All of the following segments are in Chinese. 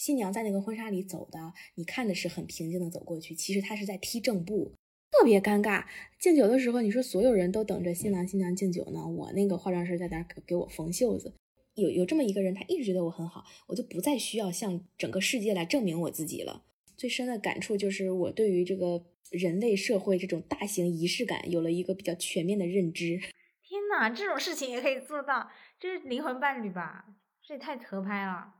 新娘在那个婚纱里走的，你看的是很平静的走过去，其实她是在踢正步，特别尴尬。敬酒的时候，你说所有人都等着新郎新娘敬酒呢，我那个化妆师在那给给我缝袖子。有有这么一个人，他一直觉得我很好，我就不再需要向整个世界来证明我自己了。最深的感触就是我对于这个人类社会这种大型仪式感有了一个比较全面的认知。天哪，这种事情也可以做到，这是灵魂伴侣吧？这也太合拍了。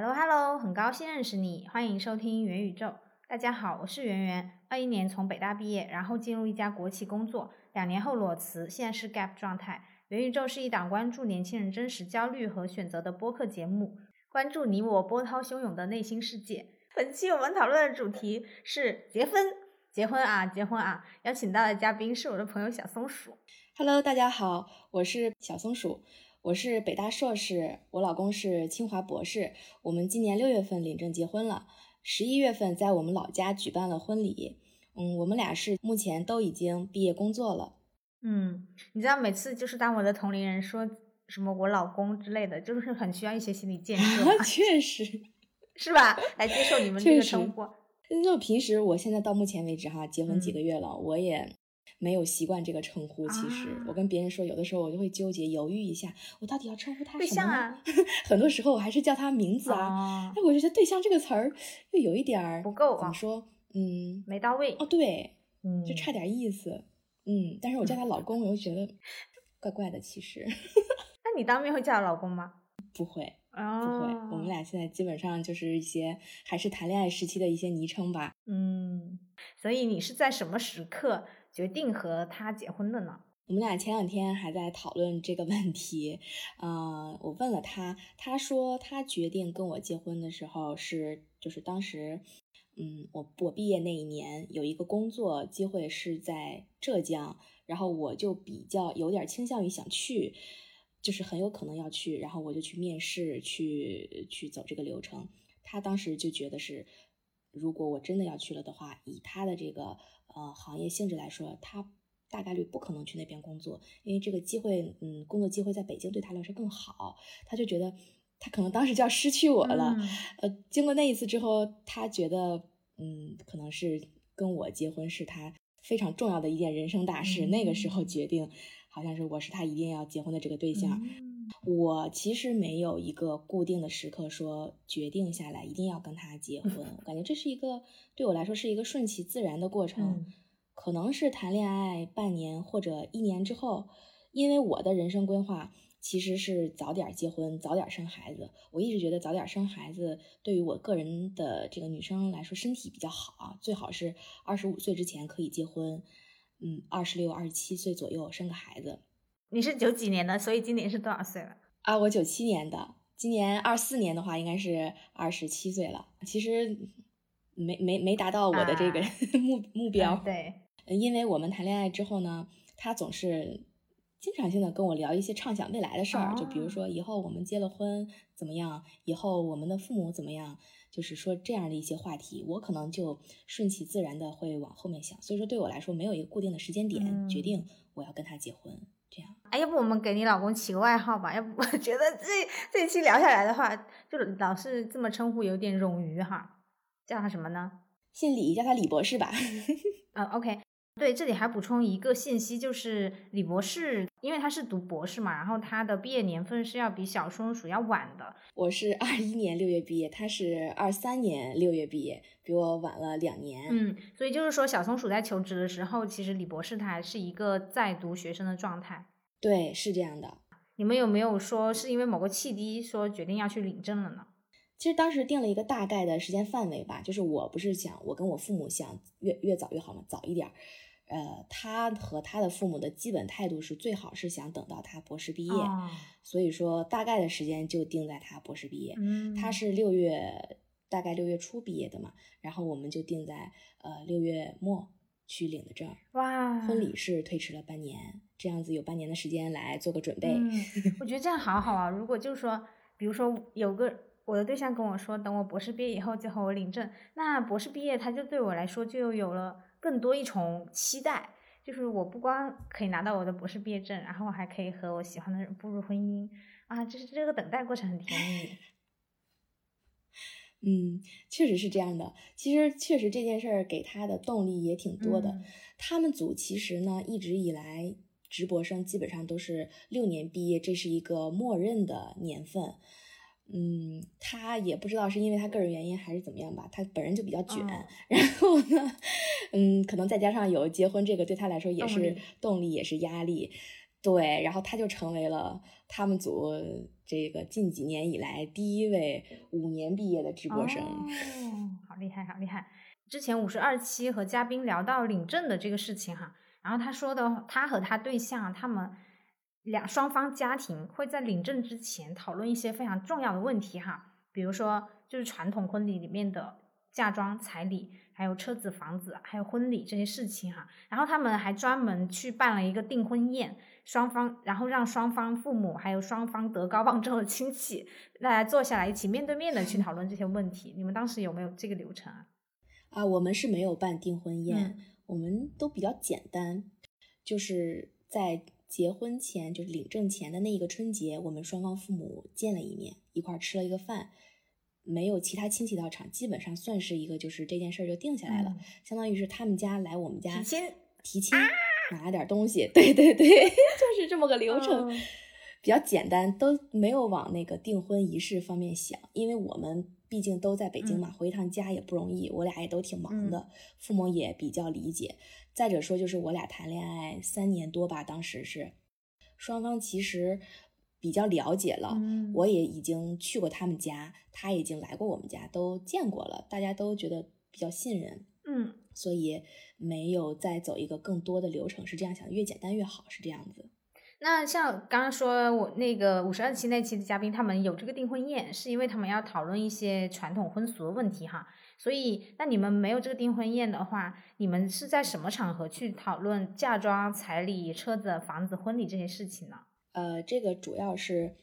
Hello Hello，很高兴认识你，欢迎收听元宇宙。大家好，我是圆圆。二一年从北大毕业，然后进入一家国企工作，两年后裸辞，现在是 gap 状态。元宇宙是一档关注年轻人真实焦虑和选择的播客节目，关注你我波涛汹涌的内心世界。本期我们讨论的主题是结婚，结婚啊，结婚啊！邀请到的嘉宾是我的朋友小松鼠。Hello，大家好，我是小松鼠，我是北大硕士，我老公是清华博士，我们今年六月份领证结婚了。十一月份在我们老家举办了婚礼，嗯，我们俩是目前都已经毕业工作了，嗯，你知道每次就是当我的同龄人说什么我老公之类的，就是很需要一些心理建设，确实是吧？来接受你们 这个称呼。就平时我现在到目前为止哈，结婚几个月了，我也。没有习惯这个称呼，其实我跟别人说，有的时候我就会纠结犹豫一下，我到底要称呼他什么呢？很多时候我还是叫他名字啊。哎，我就觉得“对象”这个词儿又有一点儿不够，怎么说？嗯，没到位。哦，对，嗯，就差点意思。嗯，但是我叫他老公，我又觉得怪怪的。其实，那你当面会叫老公吗？不会，不会。我们俩现在基本上就是一些还是谈恋爱时期的一些昵称吧。嗯，所以你是在什么时刻？决定和他结婚的呢？我们俩前两天还在讨论这个问题，呃，我问了他，他说他决定跟我结婚的时候是，就是当时，嗯，我我毕业那一年有一个工作机会是在浙江，然后我就比较有点倾向于想去，就是很有可能要去，然后我就去面试，去去走这个流程。他当时就觉得是，如果我真的要去了的话，以他的这个。呃，行业性质来说，他大概率不可能去那边工作，因为这个机会，嗯，工作机会在北京对他来说更好。他就觉得他可能当时就要失去我了。呃，经过那一次之后，他觉得，嗯，可能是跟我结婚是他非常重要的一件人生大事。那个时候决定，好像是我是他一定要结婚的这个对象。我其实没有一个固定的时刻说决定下来一定要跟他结婚，我感觉这是一个对我来说是一个顺其自然的过程，可能是谈恋爱半年或者一年之后，因为我的人生规划其实是早点结婚，早点生孩子。我一直觉得早点生孩子对于我个人的这个女生来说身体比较好啊，最好是二十五岁之前可以结婚，嗯，二十六、二十七岁左右生个孩子。你是九几年的，所以今年是多少岁了？啊，我九七年的，今年二四年的话，应该是二十七岁了。其实没没没达到我的这个 目目标。对，因为我们谈恋爱之后呢，他总是经常性的跟我聊一些畅想未来的事儿，就比如说以后我们结了婚怎么样，以后我们的父母怎么样，就是说这样的一些话题，我可能就顺其自然的会往后面想。所以说对我来说，没有一个固定的时间点决定我要跟他结婚。这样，哎，要不我们给你老公起个外号吧？要不我 觉得这这一期聊下来的话，就老是这么称呼有点冗余哈。叫他什么呢？姓李，叫他李博士吧。啊，OK。对，这里还补充一个信息，就是李博士，因为他是读博士嘛，然后他的毕业年份是要比小松鼠要晚的。我是二一年六月毕业，他是二三年六月毕业，比我晚了两年。嗯，所以就是说，小松鼠在求职的时候，其实李博士他还是一个在读学生的状态。对，是这样的。你们有没有说是因为某个契机说决定要去领证了呢？其实当时定了一个大概的时间范围吧，就是我不是想我跟我父母想越越早越好嘛，早一点。呃，他和他的父母的基本态度是最好是想等到他博士毕业，所以说大概的时间就定在他博士毕业。嗯，他是六月大概六月初毕业的嘛，然后我们就定在呃六月末去领的证。哇，婚礼是推迟了半年，这样子有半年的时间来做个准备。我觉得这样好好啊。如果就是说，比如说有个我的对象跟我说，等我博士毕业以后就和我领证，那博士毕业他就对我来说就有了。更多一重期待，就是我不光可以拿到我的博士毕业证，然后我还可以和我喜欢的人步入婚姻啊，就是这个等待过程很甜蜜。嗯，确实是这样的。其实确实这件事儿给他的动力也挺多的。他们组其实呢一直以来直博生基本上都是六年毕业，这是一个默认的年份。嗯，他也不知道是因为他个人原因还是怎么样吧，他本人就比较卷。然后呢，嗯，可能再加上有结婚这个，对他来说也是动力，也是压力。对，然后他就成为了他们组这个近几年以来第一位五年毕业的直播生。哦，好厉害，好厉害！之前五十二期和嘉宾聊到领证的这个事情哈，然后他说的，他和他对象他们两双方家庭会在领证之前讨论一些非常重要的问题哈，比如说就是传统婚礼里面的嫁妆、彩礼。还有车子、房子，还有婚礼这些事情哈，然后他们还专门去办了一个订婚宴，双方然后让双方父母还有双方德高望重的亲戚大家坐下来一起面对面的去讨论这些问题。你们当时有没有这个流程啊？啊，我们是没有办订婚宴，我们都比较简单，就是在结婚前，就是领证前的那一个春节，我们双方父母见了一面，一块吃了一个饭。没有其他亲戚到场，基本上算是一个，就是这件事儿就定下来了，相当于是他们家来我们家提亲，提亲拿了点东西，对对对，就是这么个流程，比较简单，都没有往那个订婚仪式方面想，因为我们毕竟都在北京嘛，回一趟家也不容易，我俩也都挺忙的，父母也比较理解。再者说，就是我俩谈恋爱三年多吧，当时是双方其实。比较了解了，我也已经去过他们家，他已经来过我们家，都见过了，大家都觉得比较信任，嗯，所以没有再走一个更多的流程，是这样想，越简单越好，是这样子。那像刚刚说我那个五十二期那期的嘉宾，他们有这个订婚宴，是因为他们要讨论一些传统婚俗的问题哈，所以那你们没有这个订婚宴的话，你们是在什么场合去讨论嫁妆、彩礼、车子、房子、婚礼这些事情呢？呃，这个主要是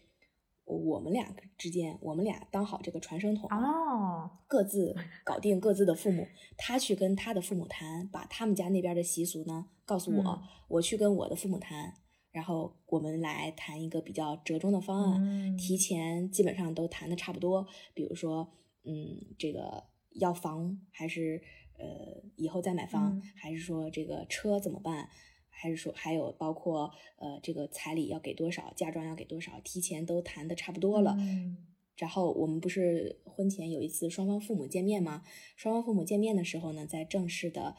我们两个之间，我们俩当好这个传声筒哦，各自搞定各自的父母，他去跟他的父母谈，把他们家那边的习俗呢告诉我，我去跟我的父母谈，然后我们来谈一个比较折中的方案，提前基本上都谈的差不多，比如说，嗯，这个要房还是呃以后再买房，还是说这个车怎么办？还是说还有包括呃这个彩礼要给多少，嫁妆要给多少，提前都谈的差不多了。然后我们不是婚前有一次双方父母见面吗？双方父母见面的时候呢，再正式的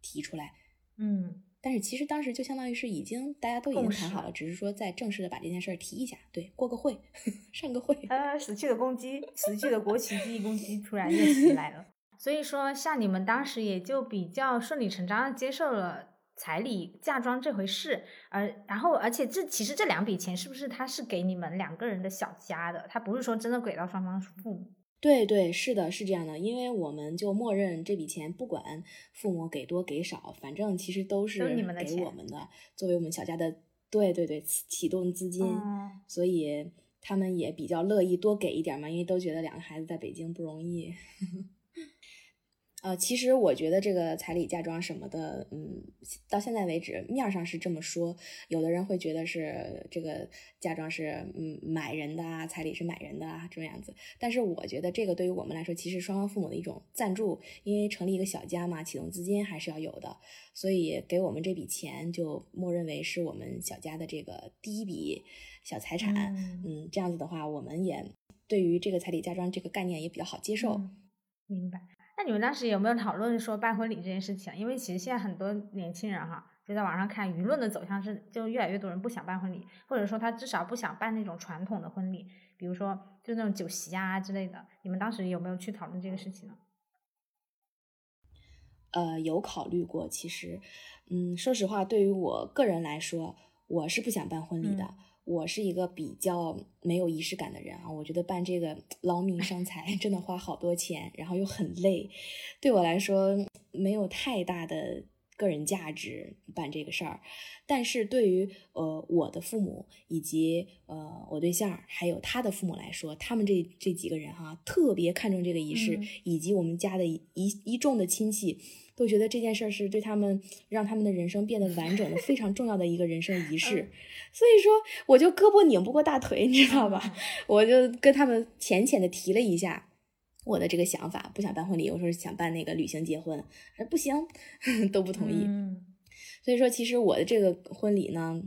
提出来。嗯，但是其实当时就相当于是已经大家都已经谈好了，只是说再正式的把这件事儿提一下，对，过个会，上个会。呃，死去的公鸡，死去的国旗记忆公鸡突然又起 来了。所以说，像你们当时也就比较顺理成章的接受了。彩礼、嫁妆这回事，而然后，而且这其实这两笔钱是不是他是给你们两个人的小家的？他不是说真的给到双方父母？对对，是的，是这样的，因为我们就默认这笔钱不管父母给多给少，反正其实都是给我们的，作为我们小家的，对对对，启动资金，所以他们也比较乐意多给一点嘛，因为都觉得两个孩子在北京不容易。呃，其实我觉得这个彩礼、嫁妆什么的，嗯，到现在为止面上是这么说，有的人会觉得是这个嫁妆是嗯买人的啊，彩礼是买人的啊，这种样子。但是我觉得这个对于我们来说，其实双方父母的一种赞助，因为成立一个小家嘛，启动资金还是要有的，所以给我们这笔钱就默认为是我们小家的这个第一笔小财产。嗯，这样子的话，我们也对于这个彩礼、嫁妆这个概念也比较好接受。明白。那你们当时有没有讨论说办婚礼这件事情？因为其实现在很多年轻人哈，就在网上看舆论的走向是，就越来越多人不想办婚礼，或者说他至少不想办那种传统的婚礼，比如说就那种酒席啊之类的。你们当时有没有去讨论这个事情呢？呃，有考虑过。其实，嗯，说实话，对于我个人来说，我是不想办婚礼的。我是一个比较没有仪式感的人啊，我觉得办这个劳民伤财，真的花好多钱，然后又很累，对我来说没有太大的个人价值办这个事儿，但是对于呃我的父母以及呃我对象还有他的父母来说，他们这这几个人哈特别看重这个仪式，以及我们家的一一众的亲戚都觉得这件事儿是对他们让他们的人生变得完整的非常重要的一个人生仪式，所以说我就胳膊拧不过大腿，你知道吧？我就跟他们浅浅的提了一下。我的这个想法不想办婚礼，我说想办那个旅行结婚，说不行，都不同意。所以说，其实我的这个婚礼呢，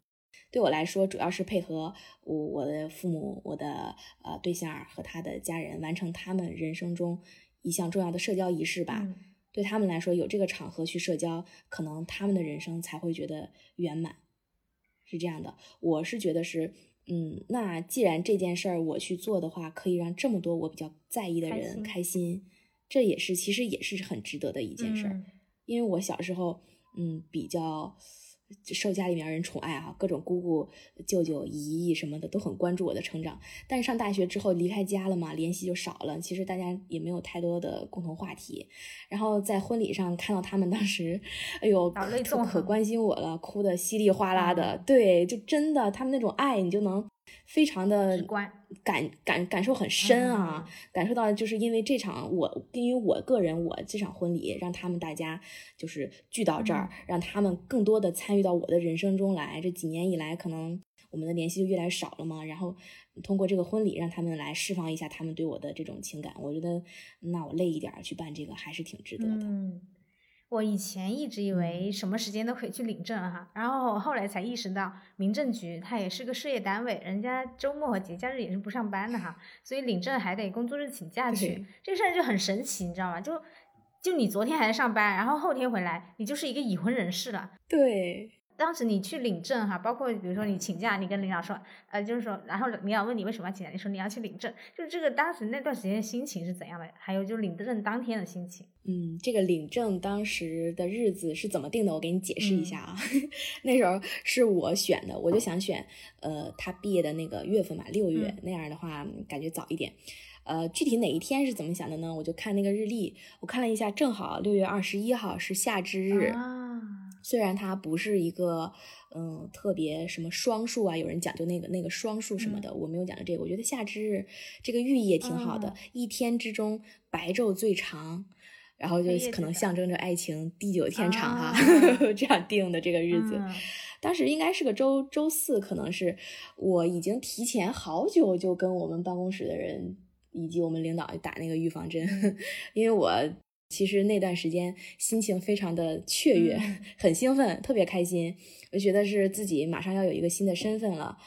对我来说主要是配合我我的父母、我的呃对象和他的家人，完成他们人生中一项重要的社交仪式吧。对他们来说，有这个场合去社交，可能他们的人生才会觉得圆满。是这样的，我是觉得是。嗯，那既然这件事儿我去做的话，可以让这么多我比较在意的人开心，这也是其实也是很值得的一件事儿。因为我小时候，嗯，比较。受家里面人宠爱啊，各种姑姑、舅舅、姨姨什么的都很关注我的成长。但是上大学之后离开家了嘛，联系就少了。其实大家也没有太多的共同话题。然后在婚礼上看到他们当时，哎呦，可关心我了，哭的稀里哗啦的。对，就真的他们那种爱，你就能。非常的感感感受很深啊，感受到就是因为这场我，因为我个人我这场婚礼让他们大家就是聚到这儿，让他们更多的参与到我的人生中来。这几年以来，可能我们的联系就越来越少了嘛，然后通过这个婚礼让他们来释放一下他们对我的这种情感，我觉得那我累一点去办这个还是挺值得的。我以前一直以为什么时间都可以去领证哈，然后后来才意识到民政局它也是个事业单位，人家周末和节假日也是不上班的哈，所以领证还得工作日请假去，这事儿就很神奇，你知道吗？就就你昨天还在上班，然后后天回来，你就是一个已婚人士了。对。当时你去领证哈，包括比如说你请假，你跟领导说，呃，就是说，然后领导问你为什么要请假，你说你要去领证，就是这个当时那段时间的心情是怎样的？还有就是领证当天的心情。嗯，这个领证当时的日子是怎么定的？我给你解释一下啊。那时候是我选的，我就想选，呃，他毕业的那个月份吧，六月那样的话感觉早一点。呃，具体哪一天是怎么想的呢？我就看那个日历，我看了一下，正好六月二十一号是夏至日。虽然它不是一个，嗯，特别什么双数啊，有人讲究那个那个双数什么的，我没有讲究这个。我觉得夏至日这个寓意也挺好的，一天之中白昼最长，然后就可能象征着爱情地久天长哈，这样定的这个日子。当时应该是个周周四，可能是我已经提前好久就跟我们办公室的人以及我们领导打那个预防针，因为我。其实那段时间心情非常的雀跃，很兴奋，特别开心。我觉得是自己马上要有一个新的身份了。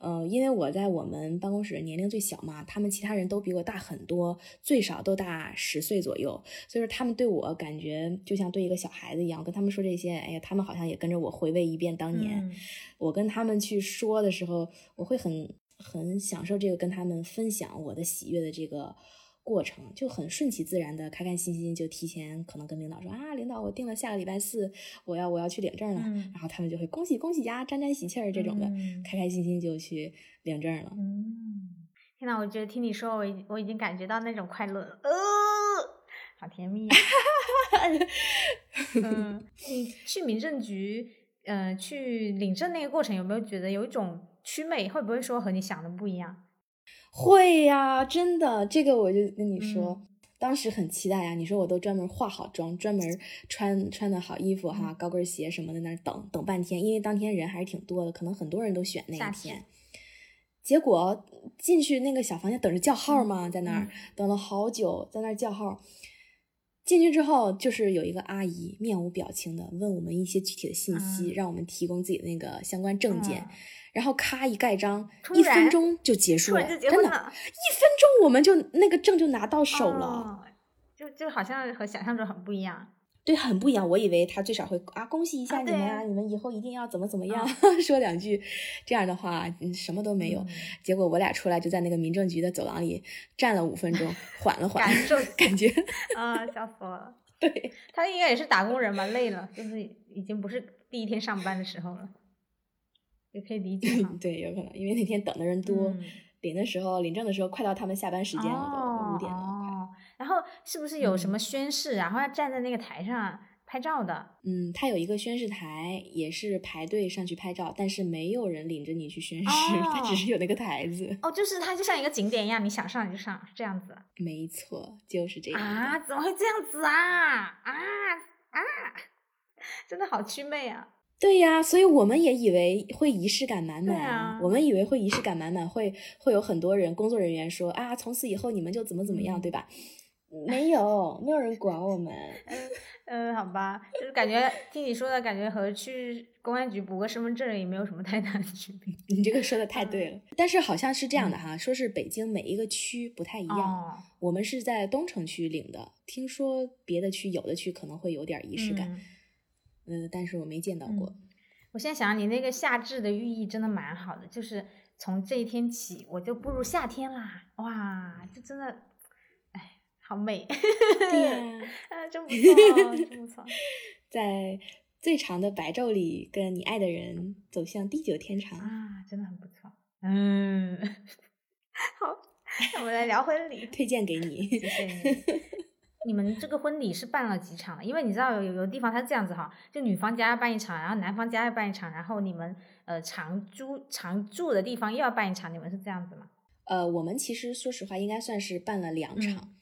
嗯，因为我在我们办公室年龄最小嘛，他们其他人都比我大很多，最少都大十岁左右。所以说他们对我感觉就像对一个小孩子一样。跟他们说这些，哎呀，他们好像也跟着我回味一遍当年。我跟他们去说的时候，我会很很享受这个跟他们分享我的喜悦的这个。过程就很顺其自然的，开开心心就提前可能跟领导说啊，领导我定了下个礼拜四，我要我要去领证了，然后他们就会恭喜恭喜呀，沾沾喜气儿这种的，开开心心就去领证了。嗯，天呐，我觉得听你说，我已我已经感觉到那种快乐了，呃，好甜蜜。嗯，你去民政局，呃，去领证那个过程有没有觉得有一种祛魅？会不会说和你想的不一样？会呀，真的，这个我就跟你说，当时很期待呀。你说我都专门化好妆，专门穿穿的好衣服哈，高跟鞋什么的，那等等半天，因为当天人还是挺多的，可能很多人都选那一天。结果进去那个小房间等着叫号嘛，在那儿等了好久，在那儿叫号。进去之后，就是有一个阿姨面无表情的问我们一些具体的信息，让我们提供自己的那个相关证件。然后咔一盖章，一分钟就结束了，真的，一分钟我们就那个证就拿到手了，就就好像和想象中很不一样。对，很不一样。我以为他最少会啊，恭喜一下你们啊，你们以后一定要怎么怎么样，说两句，这样的话什么都没有。结果我俩出来就在那个民政局的走廊里站了五分钟，缓了缓，感受感觉啊，笑死我了。对他应该也是打工人吧，累了，就是已经不是第一天上班的时候了。也可以理解，对，有可能，因为那天等的人多，领的时候，领证的时候快到他们下班时间了，都五点了，然后是不是有什么宣誓，然后要站在那个台上拍照的。嗯，他有一个宣誓台，也是排队上去拍照，但是没有人领着你去宣誓，他只是有那个台子。哦，就是它就像一个景点一样，你想上你就上，是这样子。没错，就是这样。啊？怎么会这样子啊？啊啊！真的好祛魅啊！对呀，所以我们也以为会仪式感满满。啊，我们以为会仪式感满满，会会有很多人工作人员说啊，从此以后你们就怎么怎么样，对吧？没有，没有人管我们。嗯嗯，好吧，就是感觉听你说的感觉和去公安局补个身份证也没有什么太大的区别。你这个说的太对了，但是好像是这样的哈，说是北京每一个区不太一样。哦，我们是在东城区领的，听说别的区有的区可能会有点仪式感。嗯，但是我没见到过。嗯、我现在想，你那个夏至的寓意真的蛮好的，就是从这一天起，我就步入夏天啦！哇，这真的，哎，好美。对呀，啊，真不错，真不错。在最长的白昼里，跟你爱的人走向地久天长啊，真的很不错。嗯，好，那我们来聊婚礼，推荐给你，谢谢你。你们这个婚礼是办了几场？因为你知道有有的地方它是这样子哈，就女方家要办一场，然后男方家要办一场，然后你们呃常住常住的地方又要办一场，你们是这样子吗？呃，我们其实说实话应该算是办了两场。嗯、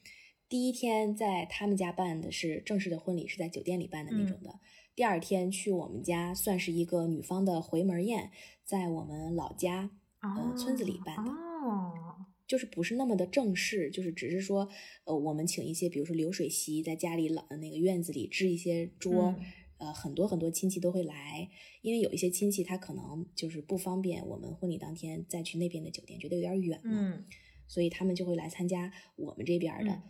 第一天在他们家办的是正式的婚礼，是在酒店里办的那种的。嗯、第二天去我们家算是一个女方的回门宴，在我们老家、哦、呃村子里办的。哦。就是不是那么的正式，就是只是说，呃，我们请一些，比如说流水席，在家里老的那个院子里支一些桌，嗯、呃，很多很多亲戚都会来，因为有一些亲戚他可能就是不方便，我们婚礼当天再去那边的酒店，觉得有点远嘛，嗯、所以他们就会来参加我们这边的嗯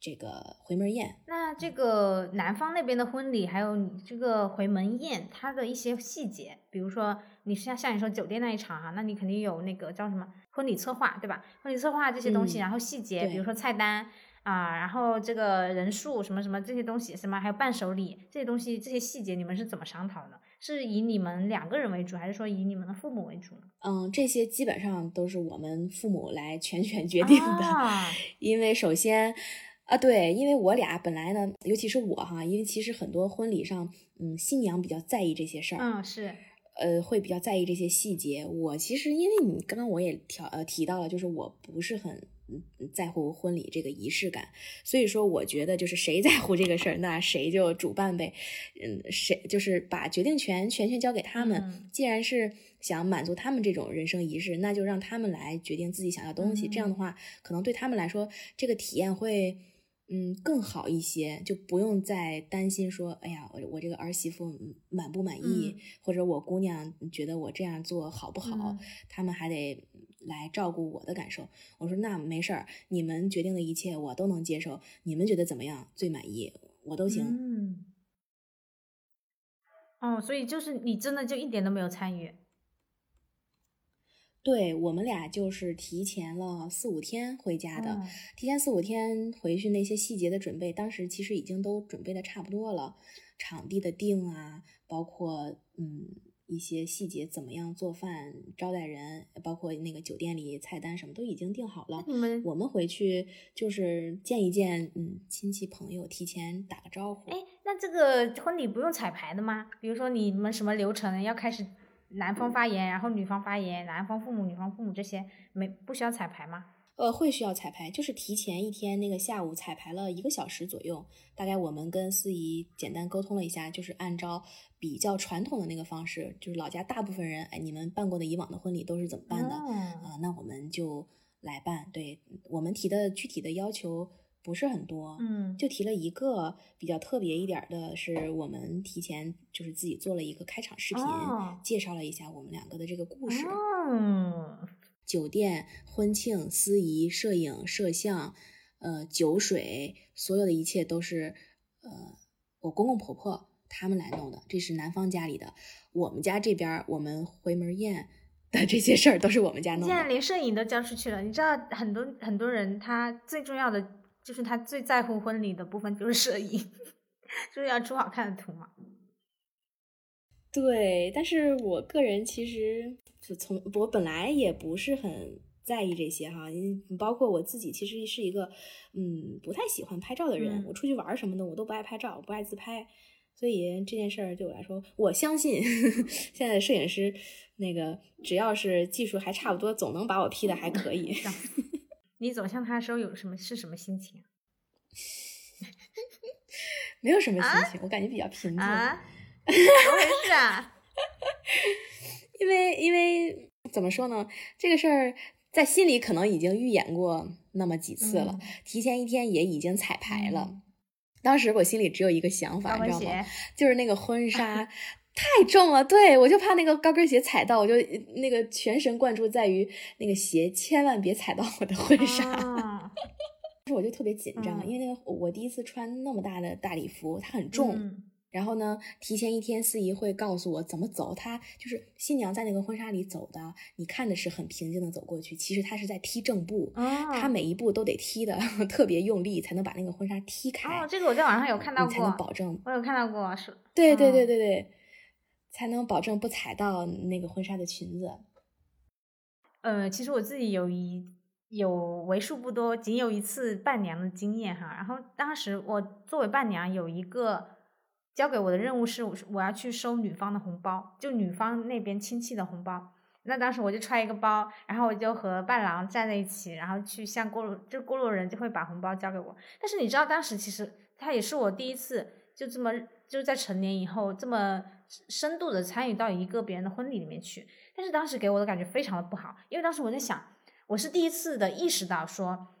这个回门宴。那这个男方那边的婚礼，还有你这个回门宴，它的一些细节，比如说你像像你说酒店那一场哈、啊，那你肯定有那个叫什么？婚礼策划对吧？婚礼策划这些东西，嗯、然后细节，比如说菜单啊，然后这个人数什么什么这些东西，什么还有伴手礼这些东西，这些细节你们是怎么商讨的？是以你们两个人为主，还是说以你们的父母为主呢？嗯，这些基本上都是我们父母来全权决定的，啊、因为首先。啊，对，因为我俩本来呢，尤其是我哈，因为其实很多婚礼上，嗯，新娘比较在意这些事儿，嗯，是，呃，会比较在意这些细节。我其实因为你刚刚我也调呃提到了，就是我不是很嗯在乎婚礼这个仪式感，所以说我觉得就是谁在乎这个事儿，那谁就主办呗，嗯，谁就是把决定权全权交给他们。嗯、既然是想满足他们这种人生仪式，那就让他们来决定自己想要东西。嗯、这样的话，可能对他们来说，这个体验会。嗯，更好一些，就不用再担心说，哎呀，我我这个儿媳妇满不满意，嗯、或者我姑娘觉得我这样做好不好，嗯、他们还得来照顾我的感受。我说那没事儿，你们决定的一切我都能接受，你们觉得怎么样最满意，我都行。嗯，哦，所以就是你真的就一点都没有参与。对我们俩就是提前了四五天回家的，嗯、提前四五天回去，那些细节的准备，当时其实已经都准备的差不多了，场地的定啊，包括嗯一些细节怎么样做饭、招待人，包括那个酒店里菜单什么都已经定好了。我们我们回去就是见一见嗯亲戚朋友，提前打个招呼。哎，那这个婚礼不用彩排的吗？比如说你们什么流程要开始？男方发言，然后女方发言，男方父母、女方父母这些没不需要彩排吗？呃，会需要彩排，就是提前一天那个下午彩排了一个小时左右，大概我们跟司仪简单沟通了一下，就是按照比较传统的那个方式，就是老家大部分人，哎，你们办过的以往的婚礼都是怎么办的啊？那我们就来办。对我们提的具体的要求不是很多，嗯，就提了一个比较特别一点的，是我们提前就是自己做了一个开场视频，哦介绍了一下我们两个的这个故事。哦，酒店、婚庆、司仪、摄影、摄像，呃，酒水，所有的一切都是呃我公公婆婆他们来弄的，这是男方家里的。我们家这边，我们回门宴的这些事儿都是我们家弄的现在。连摄影都交出去了。你知道很多很多人，他最重要的就是他最在乎婚礼的部分就是摄影，就是要出好看的图嘛。对，但是我个人其实就从我本来也不是很在意这些哈，因包括我自己其实是一个嗯不太喜欢拍照的人，嗯我出去玩什么的我都不爱拍照，不爱自拍，所以这件事儿对我来说，我相信 现在的摄影师那个只要是技术还差不多，总能把我 P 的还可以。你走向他的时候有什么是什么心情？没有什么心情，我感觉比较平静。啊？怎么回事啊？因为因为怎么说呢？这个事儿在心里可能已经预演过那么几次了，提前一天也已经彩排了。当时我心里只有一个想法，你知道吗？就是那个婚纱太重了，对我就怕那个高跟鞋踩到，我就那个全神贯注在于那个鞋千万别踩到我的婚纱。是 我就特别紧张，因为那个我第一次穿那么大的大礼服，它很重。然后呢，提前一天司仪会告诉我怎么走，她就是新娘在那个婚纱里走的，你看的是很平静的走过去，其实她是在踢正步，她每一步都得踢的 特别用力，才能把那个婚纱踢开。哦，这个我在网上有看到过，才能保证。我有看到过，是。对对对对对，才能保证不踩到那个婚纱的裙子。呃，其实我自己有一。有为数不多，仅有一次伴娘的经验哈。然后当时我作为伴娘，有一个交给我的任务是，我要去收女方的红包，就女方那边亲戚的红包。那当时我就揣一个包，然后我就和伴郎站在一起，然后去向过路，就过路人就会把红包交给我。但是你知道，当时其实他也是我第一次就这么就在成年以后这么深度的参与到一个别人的婚礼里面去。但是当时给我的感觉非常的不好，因为当时我在想。我是第一次的意识到，说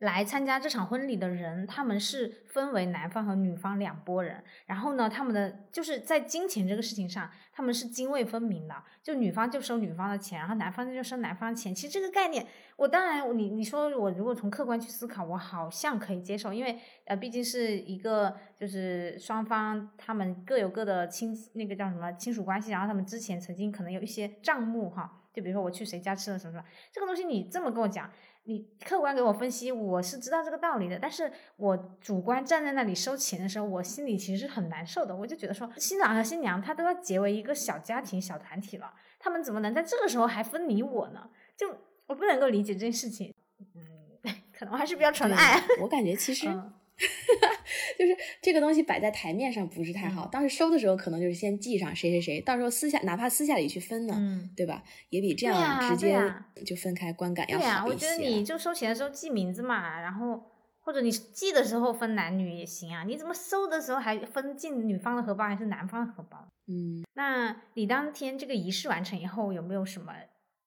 来参加这场婚礼的人，他们是分为男方和女方两拨人。然后呢，他们的就是在金钱这个事情上，他们是泾渭分明的。就女方就收女方的钱，然后男方就收男方的钱。其实这个概念，我当然你你说我如果从客观去思考，我好像可以接受，因为呃毕竟是一个就是双方他们各有各的亲那个叫什么亲属关系，然后他们之前曾经可能有一些账目哈。就比如说我去谁家吃了什么什么，这个东西你这么跟我讲，你客观给我分析，我是知道这个道理的。但是我主观站在那里收钱的时候，我心里其实是很难受的。我就觉得说，新郎和新娘他都要结为一个小家庭、小团体了，他们怎么能在这个时候还分你我呢？就我不能够理解这件事情。嗯，可能我还是比较纯爱。我感觉其实。就是这个东西摆在台面上不是太好，当时收的时候可能就是先记上谁谁谁，到时候私下哪怕私下里去分呢，对吧？也比这样直接就分开观感要好一些。对啊，我觉得你就收钱的时候记名字嘛，然后或者你记的时候分男女也行啊。你怎么收的时候还分进女方的荷包还是男方的荷包？嗯，那你当天这个仪式完成以后有没有什么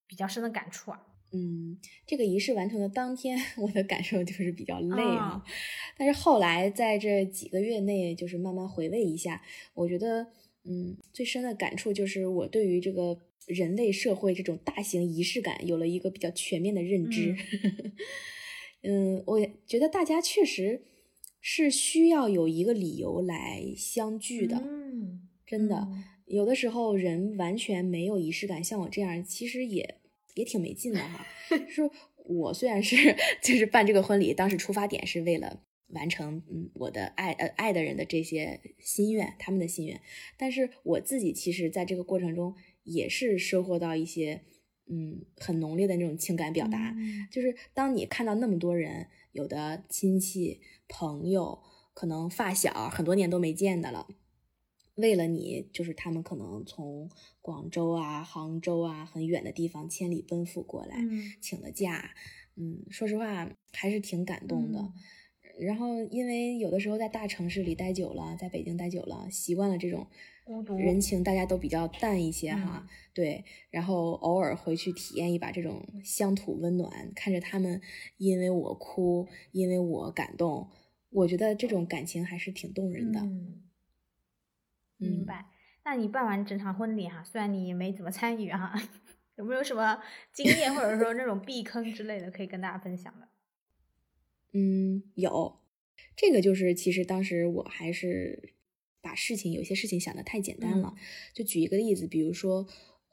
比较深的感触啊？嗯，这个仪式完成的当天，我的感受就是比较累啊。但是后来在这几个月内，就是慢慢回味一下，我觉得，嗯，最深的感触就是我对于这个人类社会这种大型仪式感有了一个比较全面的认知。嗯，我觉得大家确实是需要有一个理由来相聚的。嗯，真的，有的时候人完全没有仪式感，像我这样，其实也。也挺没劲的哈，说我虽然是 就是办这个婚礼，当时出发点是为了完成嗯我的爱呃爱的人的这些心愿，他们的心愿，但是我自己其实在这个过程中也是收获到一些嗯很浓烈的那种情感表达，就是当你看到那么多人，有的亲戚朋友，可能发小很多年都没见的了。为了你，就是他们可能从广州啊、杭州啊很远的地方千里奔赴过来，请了假，嗯，说实话还是挺感动的。然后因为有的时候在大城市里待久了，在北京待久了，习惯了这种人情，大家都比较淡一些哈。对，然后偶尔回去体验一把这种乡土温暖，看着他们因为我哭，因为我感动，我觉得这种感情还是挺动人的。明白。那你办完整场婚礼哈，虽然你没怎么参与哈，有没有什么经验或者说那种避坑之类的可以跟大家分享的？嗯，有。这个就是其实当时我还是把事情有些事情想的太简单了。就举一个例子，比如说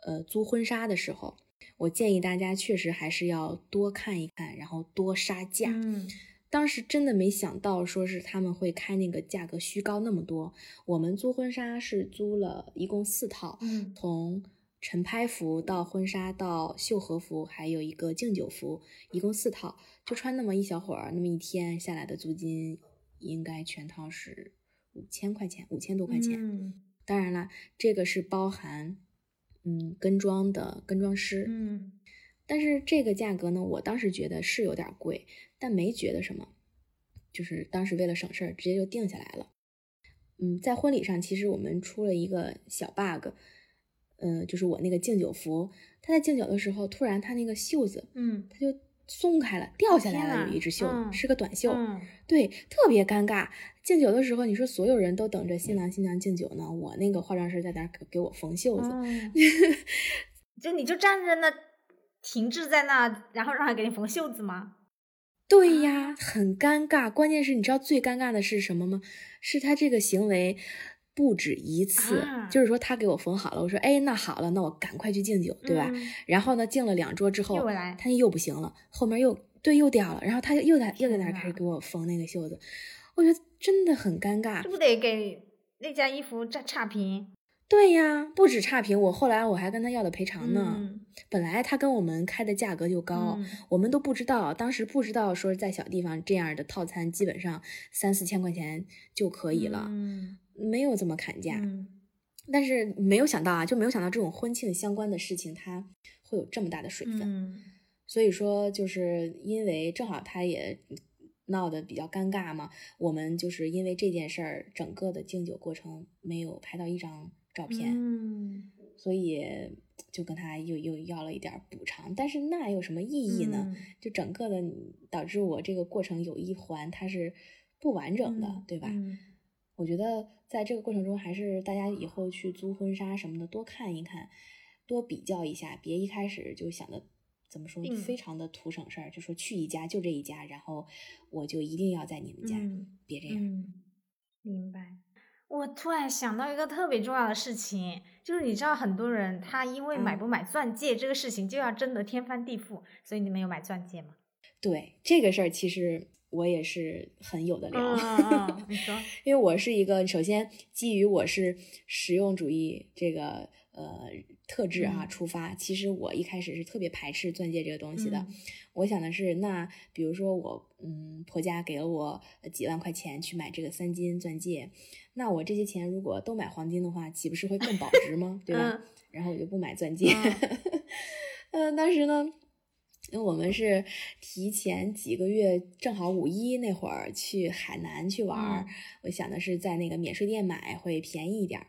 呃租婚纱的时候，我建议大家确实还是要多看一看，然后多杀价。嗯。当时真的没想到，说是他们会开那个价格虚高那么多。我们租婚纱是租了一共四套，嗯，从晨拍服到婚纱到秀禾服，还有一个敬酒服，一共四套，就穿那么一小会儿，那么一天下来的租金应该全套是五千块钱，五千多块钱。嗯当然了，这个是包含嗯跟妆的跟妆师。嗯但是这个价格呢，我当时觉得是有点贵，但没觉得什么，就是当时为了省事儿，直接就定下来了。嗯，在婚礼上，其实我们出了一个小 bug，嗯、就是我那个敬酒服，他在敬酒的时候，突然他那个袖子嗯他就松开了，掉下来了，有一只袖子、嗯是个短袖，嗯对，特别尴尬。敬酒的时候，你说所有人都等着新郎新娘敬酒呢，我那个化妆师在那儿给给我缝袖子，嗯 就你就站在那，停滞在那，然后让他给你缝袖子吗？对呀，很尴尬。关键是你知道最尴尬的是什么吗？是他这个行为不止一次，啊就是说他给我缝好了，我说哎，那好了，那我赶快去敬酒，对吧？嗯然后呢，敬了两桌之后又来，他又不行了，后面又对又掉了，然后他又在又在那儿开始给我缝那个袖子，我觉得真的很尴尬这。不得给那件衣服差差评？对呀，不止差评，我后来我还跟他要了赔偿呢。嗯本来他跟我们开的价格就高，嗯我们都不知道，当时不知道说在小地方这样的套餐基本上三四千块钱就可以了，嗯没有这么砍价。嗯但是没有想到啊，就没有想到这种婚庆相关的事情，它会有这么大的水分。嗯所以说，就是因为正好他也闹得比较尴尬嘛，我们就是因为这件事儿，整个的敬酒过程没有拍到一张照片。嗯所以就跟他又又要了一点补偿，但是那有什么意义呢？嗯就整个的导致我这个过程有一环它是不完整的，嗯对吧？嗯我觉得在这个过程中，还是大家以后去租婚纱什么的多看一看，多比较一下，别一开始就想的怎么说非常的图省事儿，就说去一家就这一家，然后我就一定要在你们家，嗯别这样。嗯，明白。我突然想到一个特别重要的事情，就是你知道很多人他因为买嗯不买钻戒这个事情就要争得天翻地覆，所以你们有买钻戒吗？对这个事儿，其实我也是很有的聊。因为我是一个，首先基于我是实用主义这个呃特质啊、嗯出发，其实我一开始是特别排斥钻戒这个东西的。嗯我想的是，那比如说我嗯婆家给了我呃几万块钱去买这个三金钻戒，那我这些钱如果都买黄金的话，岂不是会更保值吗？对吧？嗯然后我就不买钻戒。嗯 嗯，当时呢，因为我们是提前几个月，正好五一那会儿去海南去玩儿，嗯我想的是在那个免税店买会便宜一点儿。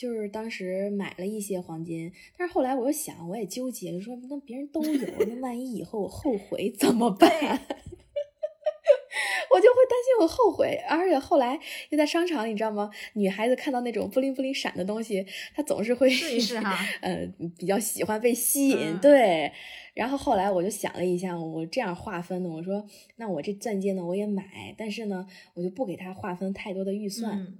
就是当时买了一些黄金，但是后来我又想，我也纠结，就说那别人都有，那万一以后我后悔怎么办？我就会担心我后悔，而且后来又在商场，你知道吗？女孩子看到那种布灵布灵闪的东西，她总是会试一试哈 呃，比较喜欢被吸引，嗯对。然后后来我就想了一下，我这样划分的，我说那我这钻戒呢我也买，但是呢我就不给它划分太多的预算，嗯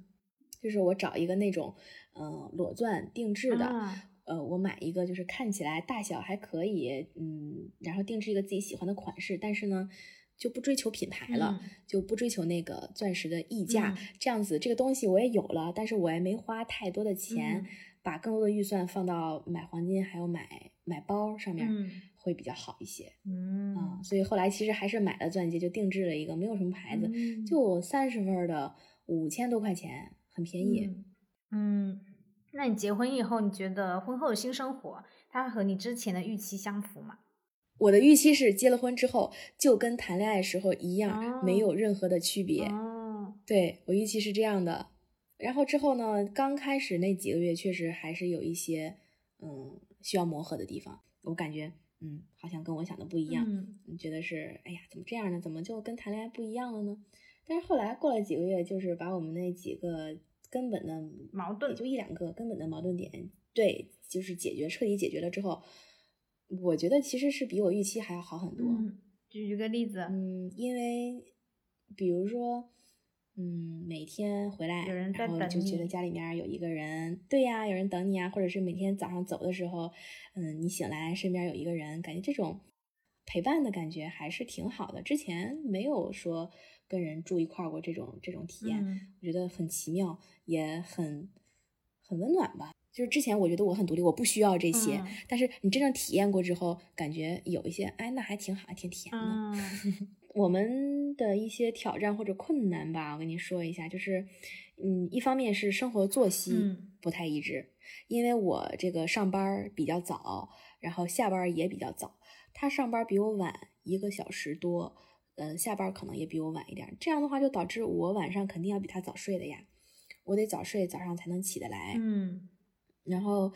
就是我找一个那种嗯、呃裸钻定制的，啊。呃，我买一个就是看起来大小还可以，嗯，然后定制一个自己喜欢的款式，但是呢，就不追求品牌了，嗯。就不追求那个钻石的溢价，嗯。这样子这个东西我也有了，但是我也没花太多的钱，嗯。把更多的预算放到买黄金还有买买包上面，嗯会比较好一些。嗯啊，所以后来其实还是买了钻戒，就定制了一个，没有什么牌子，嗯。就三十分的五千多块钱，很便宜。嗯。嗯，那你结婚以后，你觉得婚后的新生活，它和你之前的预期相符吗？我的预期是结了婚之后就跟谈恋爱时候一样，没哦有任何的区别。哦，对我预期是这样的。然后之后呢，刚开始那几个月确实还是有一些嗯需要磨合的地方，我感觉嗯好像跟我想的不一样。嗯你觉得是，哎呀，怎么这样呢？怎么就跟谈恋爱不一样了呢？但是后来过了几个月，就是把我们那几个根本的矛盾也就一两个根本的矛盾点，对，就是解决彻底解决了之后，我觉得其实是比我预期还要好很多。嗯，举个例子，嗯，因为比如说，嗯，每天回来，有人在然后就觉得家里面有一个人，对呀，有人等你啊，或者是每天早上走的时候，嗯，你醒来身边有一个人，感觉这种陪伴的感觉还是挺好的。之前没有说跟人住一块儿过这种这种体验，嗯我觉得很奇妙，也很很温暖吧。就是之前我觉得我很独立，我不需要这些，嗯但是你真正体验过之后，感觉有一些，哎，那还挺好，还挺甜的。嗯 我们的一些挑战或者困难吧，我跟你说一下，就是嗯，一方面是生活作息嗯不太一致，因为我这个上班儿比较早，然后下班儿也比较早，他上班比我晚一个小时多，嗯，下班可能也比我晚一点，这样的话就导致我晚上肯定要比他早睡的呀，我得早睡，早上才能起得来。嗯然后，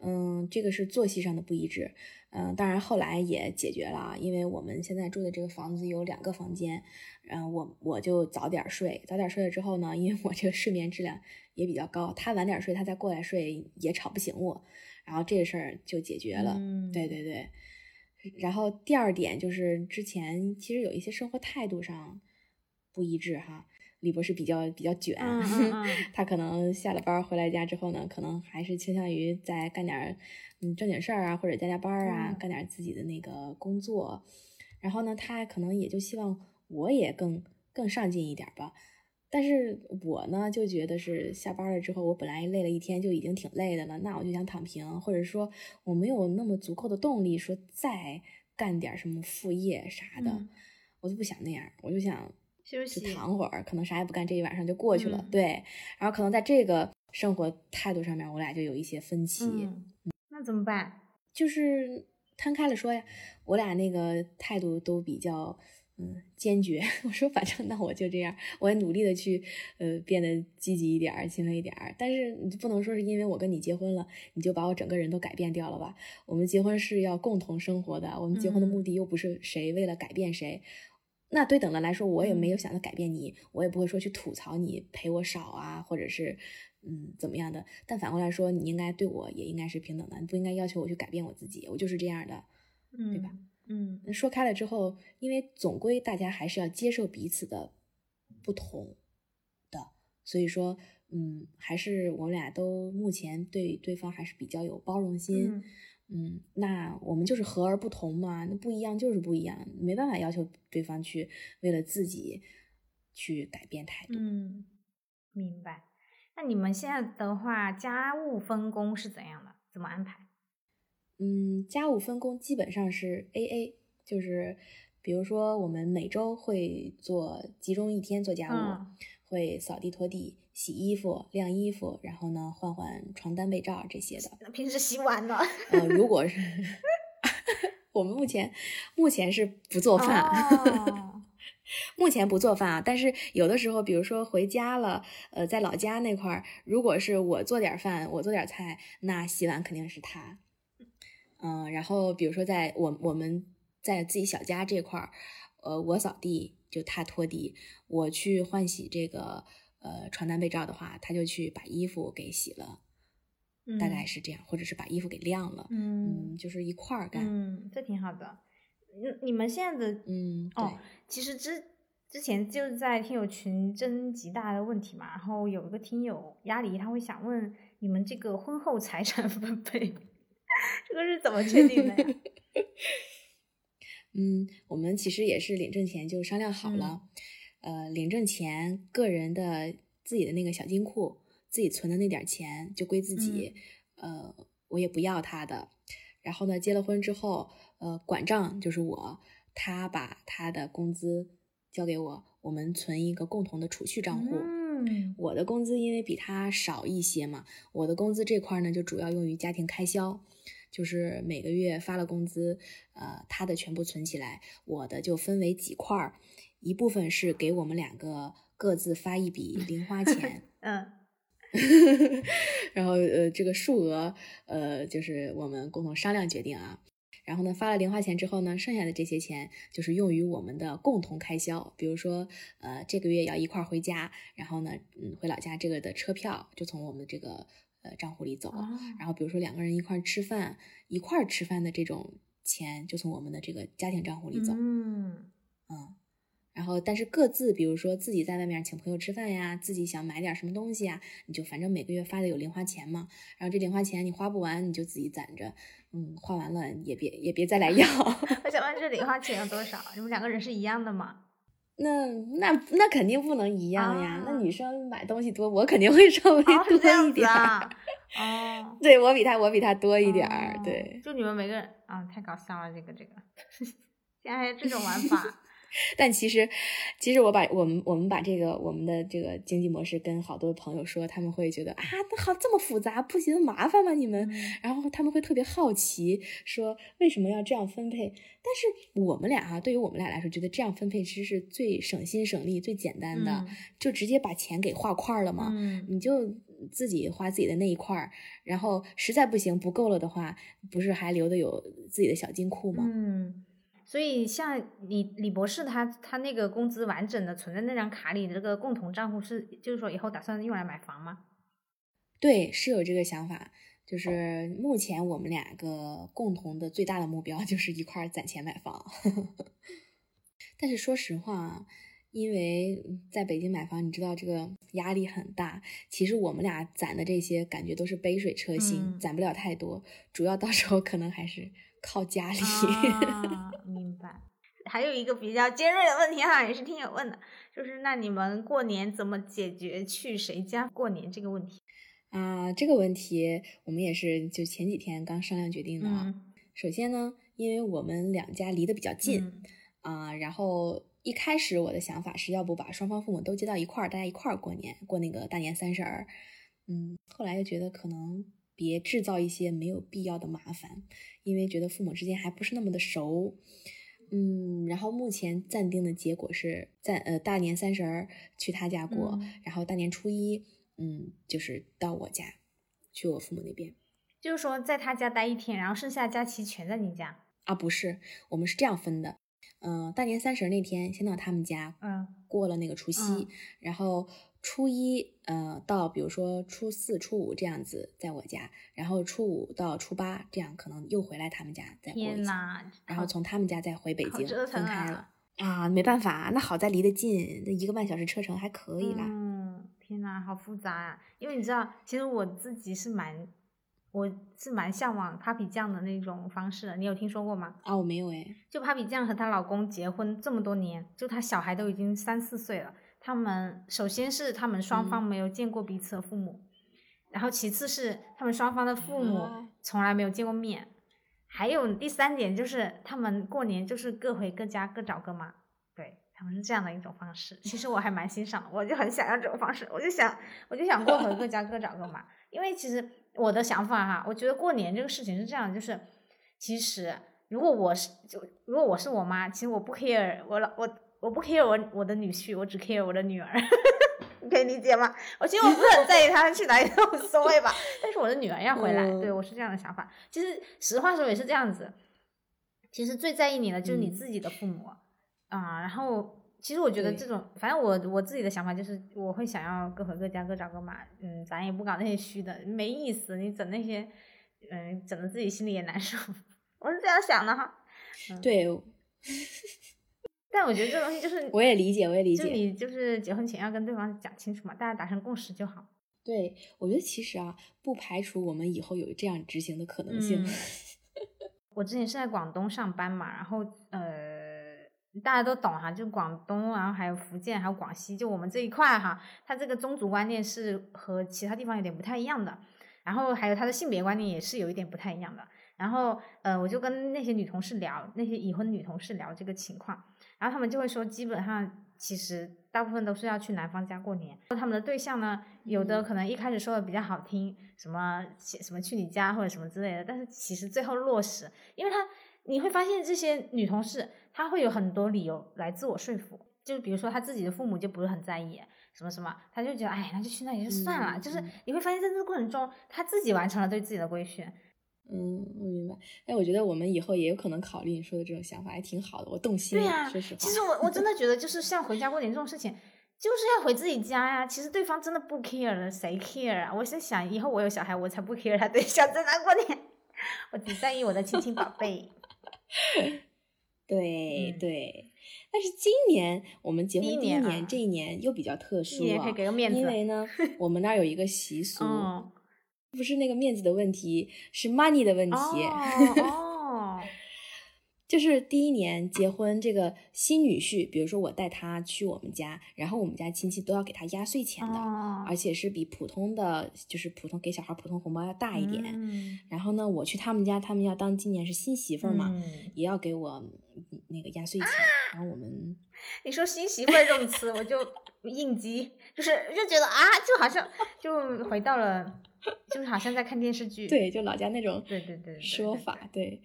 嗯，这个是作息上的不一致，嗯，当然后来也解决了啊，因为我们现在住的这个房子有两个房间，嗯，我我就早点睡，早点睡了之后呢，因为我这个睡眠质量也比较高，他晚点睡，他再过来睡也吵不醒我，然后这个事儿就解决了，嗯对对对。然后第二点就是之前其实有一些生活态度上不一致哈，李博士比较比较卷，嗯 嗯嗯 他可能下了班儿回来家之后呢，可能还是倾向于再干点儿嗯正经事儿啊，或者加加班儿啊，嗯干点儿自己的那个工作。然后呢，他可能也就希望我也更更上进一点儿吧。但是我呢，就觉得是下班了之后，我本来累了一天就已经挺累的了，那我就想躺平，或者说我没有那么足够的动力说再干点什么副业啥的，嗯我就不想那样，我就想休息躺会儿，可能啥也不干，这一晚上就过去了。嗯对，然后可能在这个生活态度上面，我俩就有一些分歧。嗯，那怎么办？就是摊开了说呀，我俩那个态度都比较嗯坚决。我说反正那我就这样，我也努力的去呃变得积极一点儿、勤奋一点儿。但是你不能说是因为我跟你结婚了，你就把我整个人都改变掉了吧？我们结婚是要共同生活的，我们结婚的嗯目的又不是谁为了改变谁。那对等的来说，我也没有嗯想着改变你，我也不会说去吐槽你陪我少啊，或者是嗯怎么样的。但反过来说，你应该对我也应该是平等的，你不应该要求我去改变我自己，我就是这样的。嗯，对吧？嗯说开了之后，因为总归大家还是要接受彼此的不同的，所以说，嗯，还是我们俩都目前对对方还是比较有包容心。嗯嗯，那我们就是和而不同嘛，那不一样就是不一样，没办法要求对方去为了自己去改变态度。嗯，明白。那你们现在的话，家务分工是怎样的？怎么安排？嗯，家务分工基本上是 A A，就是比如说我们每周会做集中一天做家务，嗯会扫地拖地、洗衣服、晾衣服，然后呢换换床单被罩这些的。那平时洗碗呢？呃，如果是 我们目前目前是不做饭。哦 目前不做饭啊，但是有的时候，比如说回家了，呃，在老家那块儿，如果是我做点饭，我做点菜，那洗碗肯定是他。嗯、然后比如说在我我们在自己小家这块儿，呃，我扫地就他拖地，我去换洗这个呃床单被罩的话，他就去把衣服给洗了，大概嗯是这样，或者是把衣服给晾了，嗯嗯，就是一块儿干，嗯，这挺好的。嗯，你们现在的嗯，对。哦，其实之之前就是在听友群征集大家的问题嘛，然后有一个听友鸭梨，他会想问你们这个婚后财产分配，这个是怎么确定的呀？嗯，我们其实也是领证前就商量好了，呃，领证前个人的自己的那个小金库，自己存的那点儿钱就归自己，呃，我也不要他的。然后呢，结了婚之后，呃，管账就是我，他把他的工资交给我，我们存一个共同的储蓄账户。嗯我的工资因为比他少一些嘛，我的工资这块儿呢就主要用于家庭开销，就是每个月发了工资，呃，他的全部存起来，我的就分为几块儿，一部分是给我们两个各自发一笔零花钱，嗯。然后呃这个数额呃就是我们共同商量决定啊。然后呢，发了零花钱之后呢，剩下的这些钱就是用于我们的共同开销，比如说，呃，这个月要一块儿回家，然后呢，嗯，回老家这个的车票就从我们这个呃账户里走，哦。然后比如说两个人一块儿吃饭，一块儿吃饭的这种钱就从我们的这个家庭账户里走，嗯。嗯，然后但是各自，比如说自己在外面请朋友吃饭呀，自己想买点什么东西呀，你就反正每个月发的有零花钱嘛，然后这零花钱你花不完，你就自己攒着，嗯，花完了也别也别再来要。我想问这零花钱有多少？你们两个人是一样的吗？那那那肯定不能一样呀，那啊女生买东西多，我肯定会稍微多一点儿。啊。哦，对我比他我比他多一点儿，哦对，就你们每个人啊，太搞笑了，这个这个，竟然还有这种玩法。但其实，其实我把我们我们把这个我们的这个经济模式跟好多朋友说，他们会觉得啊，那好这么复杂，不嫌麻烦吗？你们，然后他们会特别好奇，说为什么要这样分配？但是我们俩啊，对于我们俩来说，觉得这样分配其实是最省心省力、最简单的，就直接把钱给划块了嘛。嗯，你就自己花自己的那一块儿，然后实在不行不够了的话，不是还留的有自己的小金库吗？嗯。所以，像李李博士他他那个工资完整的存在那张卡里的这个共同账户是，就是说以后打算用来买房吗？对，是有这个想法。就是目前我们两个共同的最大的目标就是一块攒钱买房。但是说实话，因为在北京买房，你知道这个压力很大。其实我们俩攒的这些感觉都是杯水车薪，攒不了太多。主要到时候可能还是。靠家里，明白。还有一个比较尖锐的问题哈，也是听友问的，就是那你们过年怎么解决去谁家过年这个问题啊？这个问题我们也是就前几天刚商量决定的。首先呢，因为我们两家离得比较近啊，然后一开始我的想法是要不把双方父母都接到一块儿，大家一块儿过年，过那个大年三十儿。嗯，后来又觉得可能。别制造一些没有必要的麻烦，因为觉得父母之间还不是那么的熟，嗯，然后目前暂定的结果是在呃大年三十儿去他家过，然后大年初一，嗯，就是到我家，去我父母那边，就是说在他家待一天，然后剩下假期全在你家？啊？不是，我们是这样分的，嗯，大年三十那天先到他们家，嗯，过了那个除夕，然后。初一，呃，到比如说初四、初五这样子在我家，然后初五到初八这样可能又回来他们家再过一下，然后从他们家再回北京分开了啊，没办法，那好在离得近，那一个半小时车程还可以啦。嗯，天呐，好复杂啊！因为你知道，其实我自己是蛮，我是蛮向往 Papi 酱的那种方式的，你有听说过吗？啊，我没有哎。就 Papi 酱和她老公结婚这么多年，就她小孩都已经三四岁了。他们首先是他们双方没有见过彼此的父母，然后其次是他们双方的父母从来没有见过面，还有第三点就是他们过年就是各回各家各找各妈，对他们是这样的一种方式。其实我还蛮欣赏的，我就很想要这种方式，我就想我就想过回各家各找各妈，因为其实我的想法哈，我觉得过年这个事情是这样，就是其实如果我是就如果我是我妈，其实我不 care 我老我。我不 care 我我的女婿，我只 care 我的女儿，你可以理解吗？我其实我不是很在意他去哪里都无所谓吧，但是我的女儿要回来，对我是这样的想法。其实实话说也是这样子，其实最在意你的就是你自己的父母啊。然后其实我觉得这种，反正我我自己的想法就是，我会想要各回各家各找各妈，嗯，咱也不搞那些虚的，没意思。你整那些，嗯，整的自己心里也难受。我是这样想的哈。对。但我觉得这东西就是，我也理解，我也理解。就你就是结婚前要跟对方讲清楚嘛，大家达成共识就好。对，我觉得其实啊，不排除我们以后有这样执行的可能性。我之前是在广东上班嘛，然后呃，大家都懂哈，就广东，然后还有福建，还有广西，就我们这一块哈，它这个宗族观念是和其他地方有点不太一样的，然后还有它的性别观念也是有一点不太一样的。然后呃，我就跟那些女同事聊，那些已婚女同事聊这个情况。然后他们就会说，基本上其实大部分都是要去男方家过年。他们的对象呢，有的可能一开始说的比较好听，什么什么去你家或者什么之类的，但是其实最后落实，因为他你会发现这些女同事，她会有很多理由来自我说服，就比如说她自己的父母就不是很在意什么什么，她就觉得哎，那就去那里就算了。就是你会发现在这个过程中，她自己完成了对自己的规训。嗯，我明白。但我觉得我们以后也有可能考虑你说的这种想法，还挺好的。我动心了。对呀，说实话。其实我我真的觉得，就是像回家过年这种事情，就是要回自己家呀。其实对方真的不 care 了，谁 care 啊？我在想，以后我有小孩，我才不 care 他对象在哪过年。我只在意我的亲亲宝贝。对对。但是今年我们结婚第一年，这一年又比较特殊啊，因为呢，我们那儿有一个习俗。不是那个面子的问题，是 money 的问题。哦，就是第一年结婚，这个新女婿，比如说我带他去我们家，然后我们家亲戚都要给他压岁钱的，哦而且是比普通的就是普通给小孩普通红包要大一点。嗯然后呢，我去他们家，他们要当今年是新媳妇儿嘛，嗯也要给我嗯那个压岁钱。然后我们你说新媳妇这种词，我就应激，就是就觉得啊，就好像就回到了，就是好像在看电视剧。对，就老家那种对对对说法，对，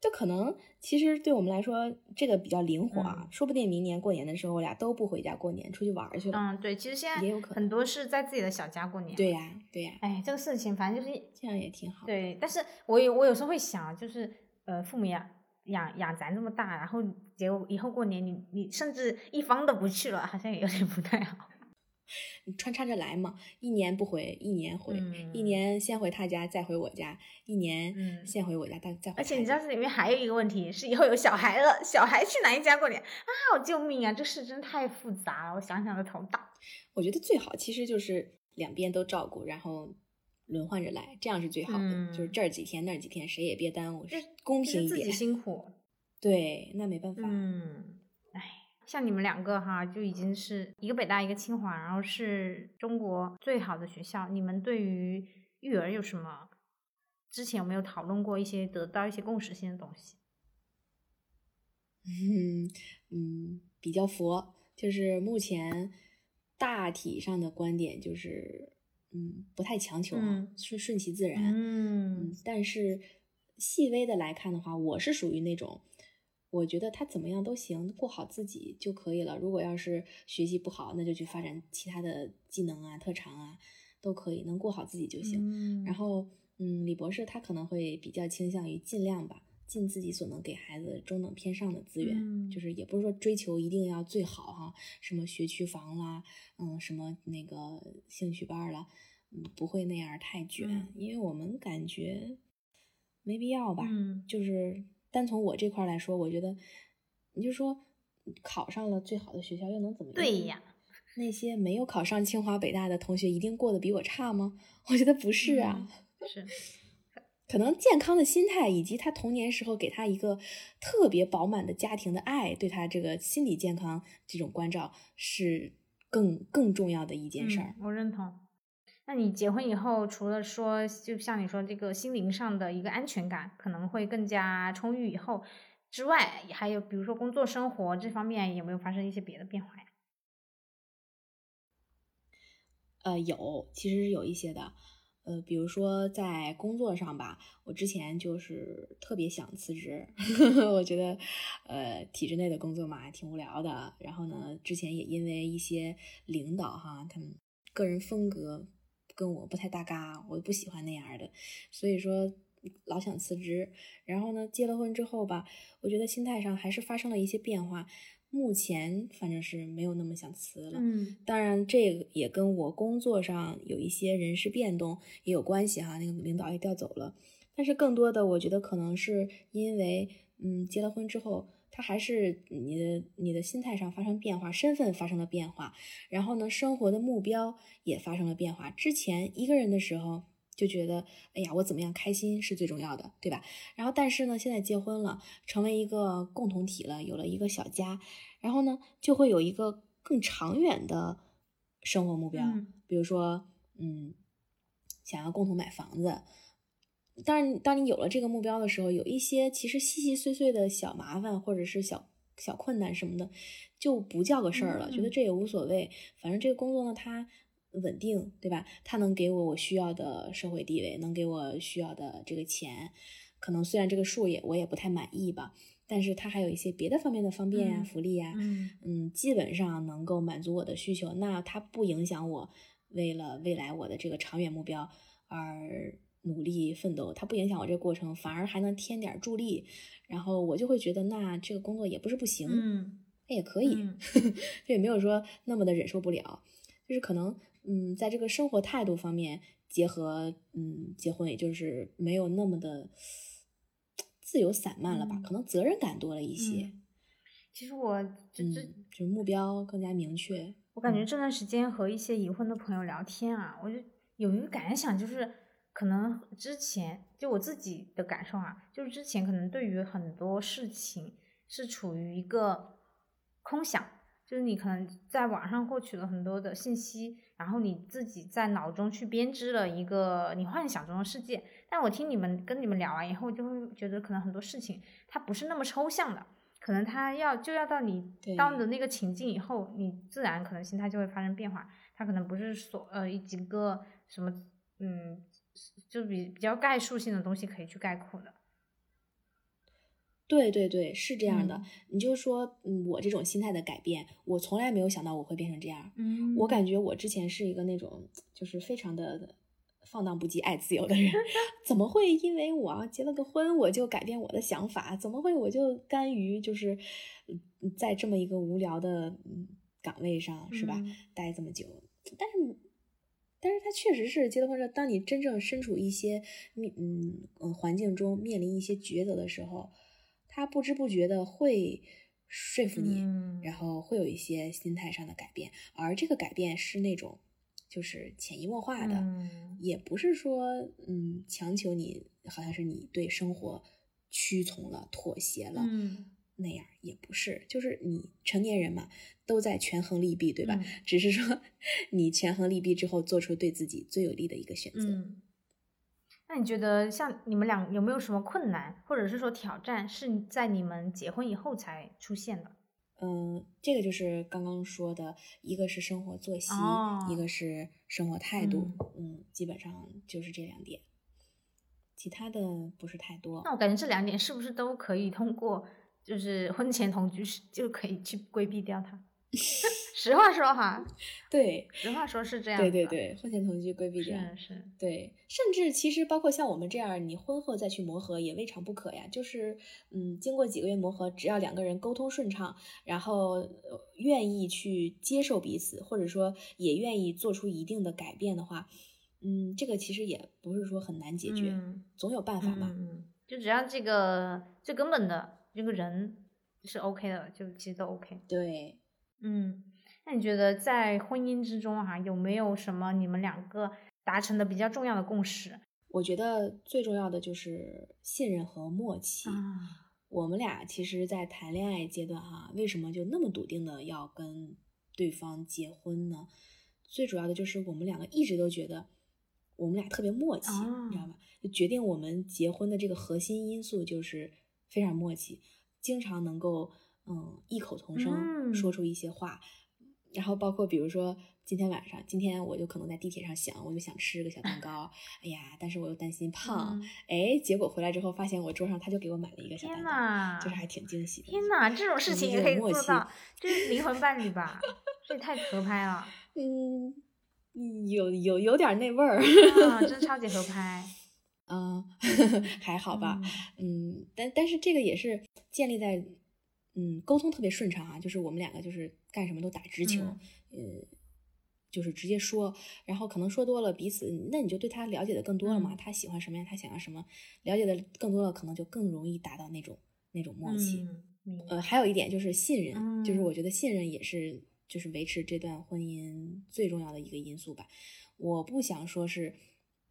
就可能其实对我们来说这个比较灵活啊，嗯说不定明年过年的时候，我俩都不回家过年，出去玩去了。嗯，对，其实现在也有可能很多是在自己的小家过年。对，呀、对呀、哎，这个事情反正就是这样也挺好。对，但是我有我有时候会想，就是呃，父母养养养咱这么大，然后结果以后过年你你甚至一方都不去了，好像也有点不太好。你穿插着来嘛，一年不回，一年回，一嗯年先回他家，再回我家，一年嗯先回我家，再再回。而且你知道这里面还有一个问题是，以后有小孩了，小孩去哪一家过年啊？我救命啊！这事真太复杂了，我想想都头大。我觉得最好其实就是两边都照顾，然后轮换着来，这样是最好的。就是嗯这儿几天那儿几天，谁也别耽误就，公平一点。辛苦。对，那没办法。嗯，哎，像你们两个哈，就已经是一个北大，一个清华，然后是中国最好的学校。你们对于育儿有什么？之前有没有讨论过一些得到一些共识性的东西？嗯 嗯，比较佛，就是目前大体上的观点就是，嗯，不太强求啊嗯，顺顺其自然。嗯嗯，但是细微的来看的话，我是属于那种，我觉得他怎么样都行，过好自己就可以了。如果要是学习不好，那就去发展其他的技能啊、特长啊，都可以，能过好自己就行。嗯然后，嗯，李博士他可能会比较倾向于尽量吧，尽自己所能给孩子中等偏上的资源，嗯就是也不是说追求一定要最好哈、什么学区房啦，嗯，什么那个兴趣班儿啦，嗯，不会那样太卷，嗯因为我们感觉没必要吧。嗯就是单从我这块来说，我觉得你就说考上了最好的学校又能怎么样？对呀，那些没有考上清华北大的同学一定过得比我差吗？我觉得不是啊。嗯是，可能健康的心态以及他童年时候给他一个特别饱满的家庭的爱，对他这个心理健康这种关照是更更重要的一件事儿。嗯，我认同。那你结婚以后，除了说，就像你说这个心灵上的一个安全感可能会更加充裕以后之外，还有比如说工作生活这方面有没有发生一些别的变化呀？呃，有，其实是有一些的。呃，比如说在工作上吧，我之前就是特别想辞职，我觉得，呃，体制内的工作嘛，挺无聊的。然后呢，之前也因为一些领导哈，他们个人风格跟我不太搭嘎，我不喜欢那样的，所以说老想辞职。然后呢，结了婚之后吧，我觉得心态上还是发生了一些变化。目前反正是没有那么想辞了。嗯当然，这个也跟我工作上有一些人事变动也有关系哈。那个领导也调走了，但是更多的，我觉得可能是因为，嗯，结了婚之后，他还是你的你的心态上发生变化，身份发生了变化，然后呢，生活的目标也发生了变化。之前一个人的时候就觉得，哎呀，我怎么样开心是最重要的，对吧？然后，但是呢，现在结婚了，成为一个共同体了，有了一个小家，然后呢，就会有一个更长远的生活目标，嗯比如说，嗯，想要共同买房子。当然，当你有了这个目标的时候，有一些其实细细碎碎的小麻烦或者是小小困难什么的，就不叫个事儿了，觉得嗯这也无所谓。反正这个工作呢，它稳定，对吧？它能给我我需要的社会地位，能给我需要的这个钱。可能虽然这个数也我也不太满意吧，但是它还有一些别的方面的方便呀、嗯福利呀，嗯嗯，基本上能够满足我的需求。那它不影响我为了未来我的这个长远目标而努力奋斗，它不影响我这个过程，反而还能添点助力。然后我就会觉得，那这个工作也不是不行，嗯那也可以，嗯 这也没有说那么的忍受不了。就是可能，嗯，在这个生活态度方面结合，嗯，结婚也就是没有那么的自由散漫了吧，嗯可能责任感多了一些。嗯其实我嗯，就是目标更加明确。我感觉这段时间和一些已婚的朋友聊天啊，我就有一个感想，就是可能之前就我自己的感受啊，就是之前可能对于很多事情是处于一个空想，就是你可能在网上获取了很多的信息，然后你自己在脑中去编织了一个你幻想中的世界。但我听你们跟你们聊完以后，就会觉得可能很多事情它不是那么抽象的，可能它要就要到你到的那个情境以后，你自然可能心态就会发生变化。它可能不是所呃几个什么嗯，就比比较概述性的东西可以去概括的。对对对，是这样的。你就说，嗯，我这种心态的改变，我从来没有想到我会变成这样。嗯，我感觉我之前是一个那种就是非常的。放荡不羁、爱自由的人，怎么会因为我结了个婚，我就改变我的想法？怎么会我就甘于就是在这么一个无聊的岗位上，是吧？待这么久？但是，但是他确实是结了婚之后，当你真正身处一些嗯嗯环境中，面临一些抉择的时候，他不知不觉的会说服你，然后会有一些心态上的改变，而这个改变是那种。就是潜移默化的，也不是说，嗯，强求你，好像是你对生活屈从了、妥协了，那样也不是。就是你成年人嘛，都在权衡利弊，对吧？只是说你权衡利弊之后，做出对自己最有利的一个选择。那你觉得，像你们俩有没有什么困难，或者是说挑战，是在你们结婚以后才出现的？嗯，这个就是刚刚说的，一个是生活作息，一个是生活态度，嗯，基本上就是这两点，其他的不是太多。那我感觉这两点是不是都可以通过，就是婚前同居是就可以去规避掉它？实话说哈，对，实话说是这样。对对对，婚前同居规避掉，是，对，甚至其实包括像我们这样，你婚后再去磨合也未尝不可呀。就是，嗯，经过几个月磨合，只要两个人沟通顺畅，然后愿意去接受彼此，或者说也愿意做出一定的改变的话，嗯，这个其实也不是说很难解决，总有办法嘛。嗯，就只要这个最根本的这个人是 OK 的，就其实都 OK。对。嗯，那你觉得在婚姻之中哈，有没有什么你们两个达成的比较重要的共识？我觉得最重要的就是信任和默契。我们俩其实，在谈恋爱阶段哈，为什么就那么笃定的要跟对方结婚呢？最主要的就是我们两个一直都觉得我们俩特别默契，你知道吧？就决定我们结婚的这个核心因素就是非常默契，经常能够。嗯，异口同声说出一些话，然后包括比如说今天晚上，今天我就可能在地铁上想，我就想吃个小蛋糕，哎呀，但是我又担心胖，哎，结果回来之后发现我桌上他就给我买了一个小蛋糕，就是还挺惊喜的。天哪，这种事情也可以做到，这是灵魂伴侣吧？这也太合拍了。嗯，有有有点那味儿，真超级合 拍。嗯，还好吧。嗯，但但是这个也是建立在。嗯，沟通特别顺畅啊，就是我们两个就是干什么都打直球，嗯，就是直接说，然后可能说多了，彼此那你就对他了解的更多了嘛，他喜欢什么样，他想要什么，了解的更多了，可能就更容易达到那种那种默契。呃，还有一点就是信任，就是我觉得信任也是就是维持这段婚姻最重要的一个因素吧。我不想说是。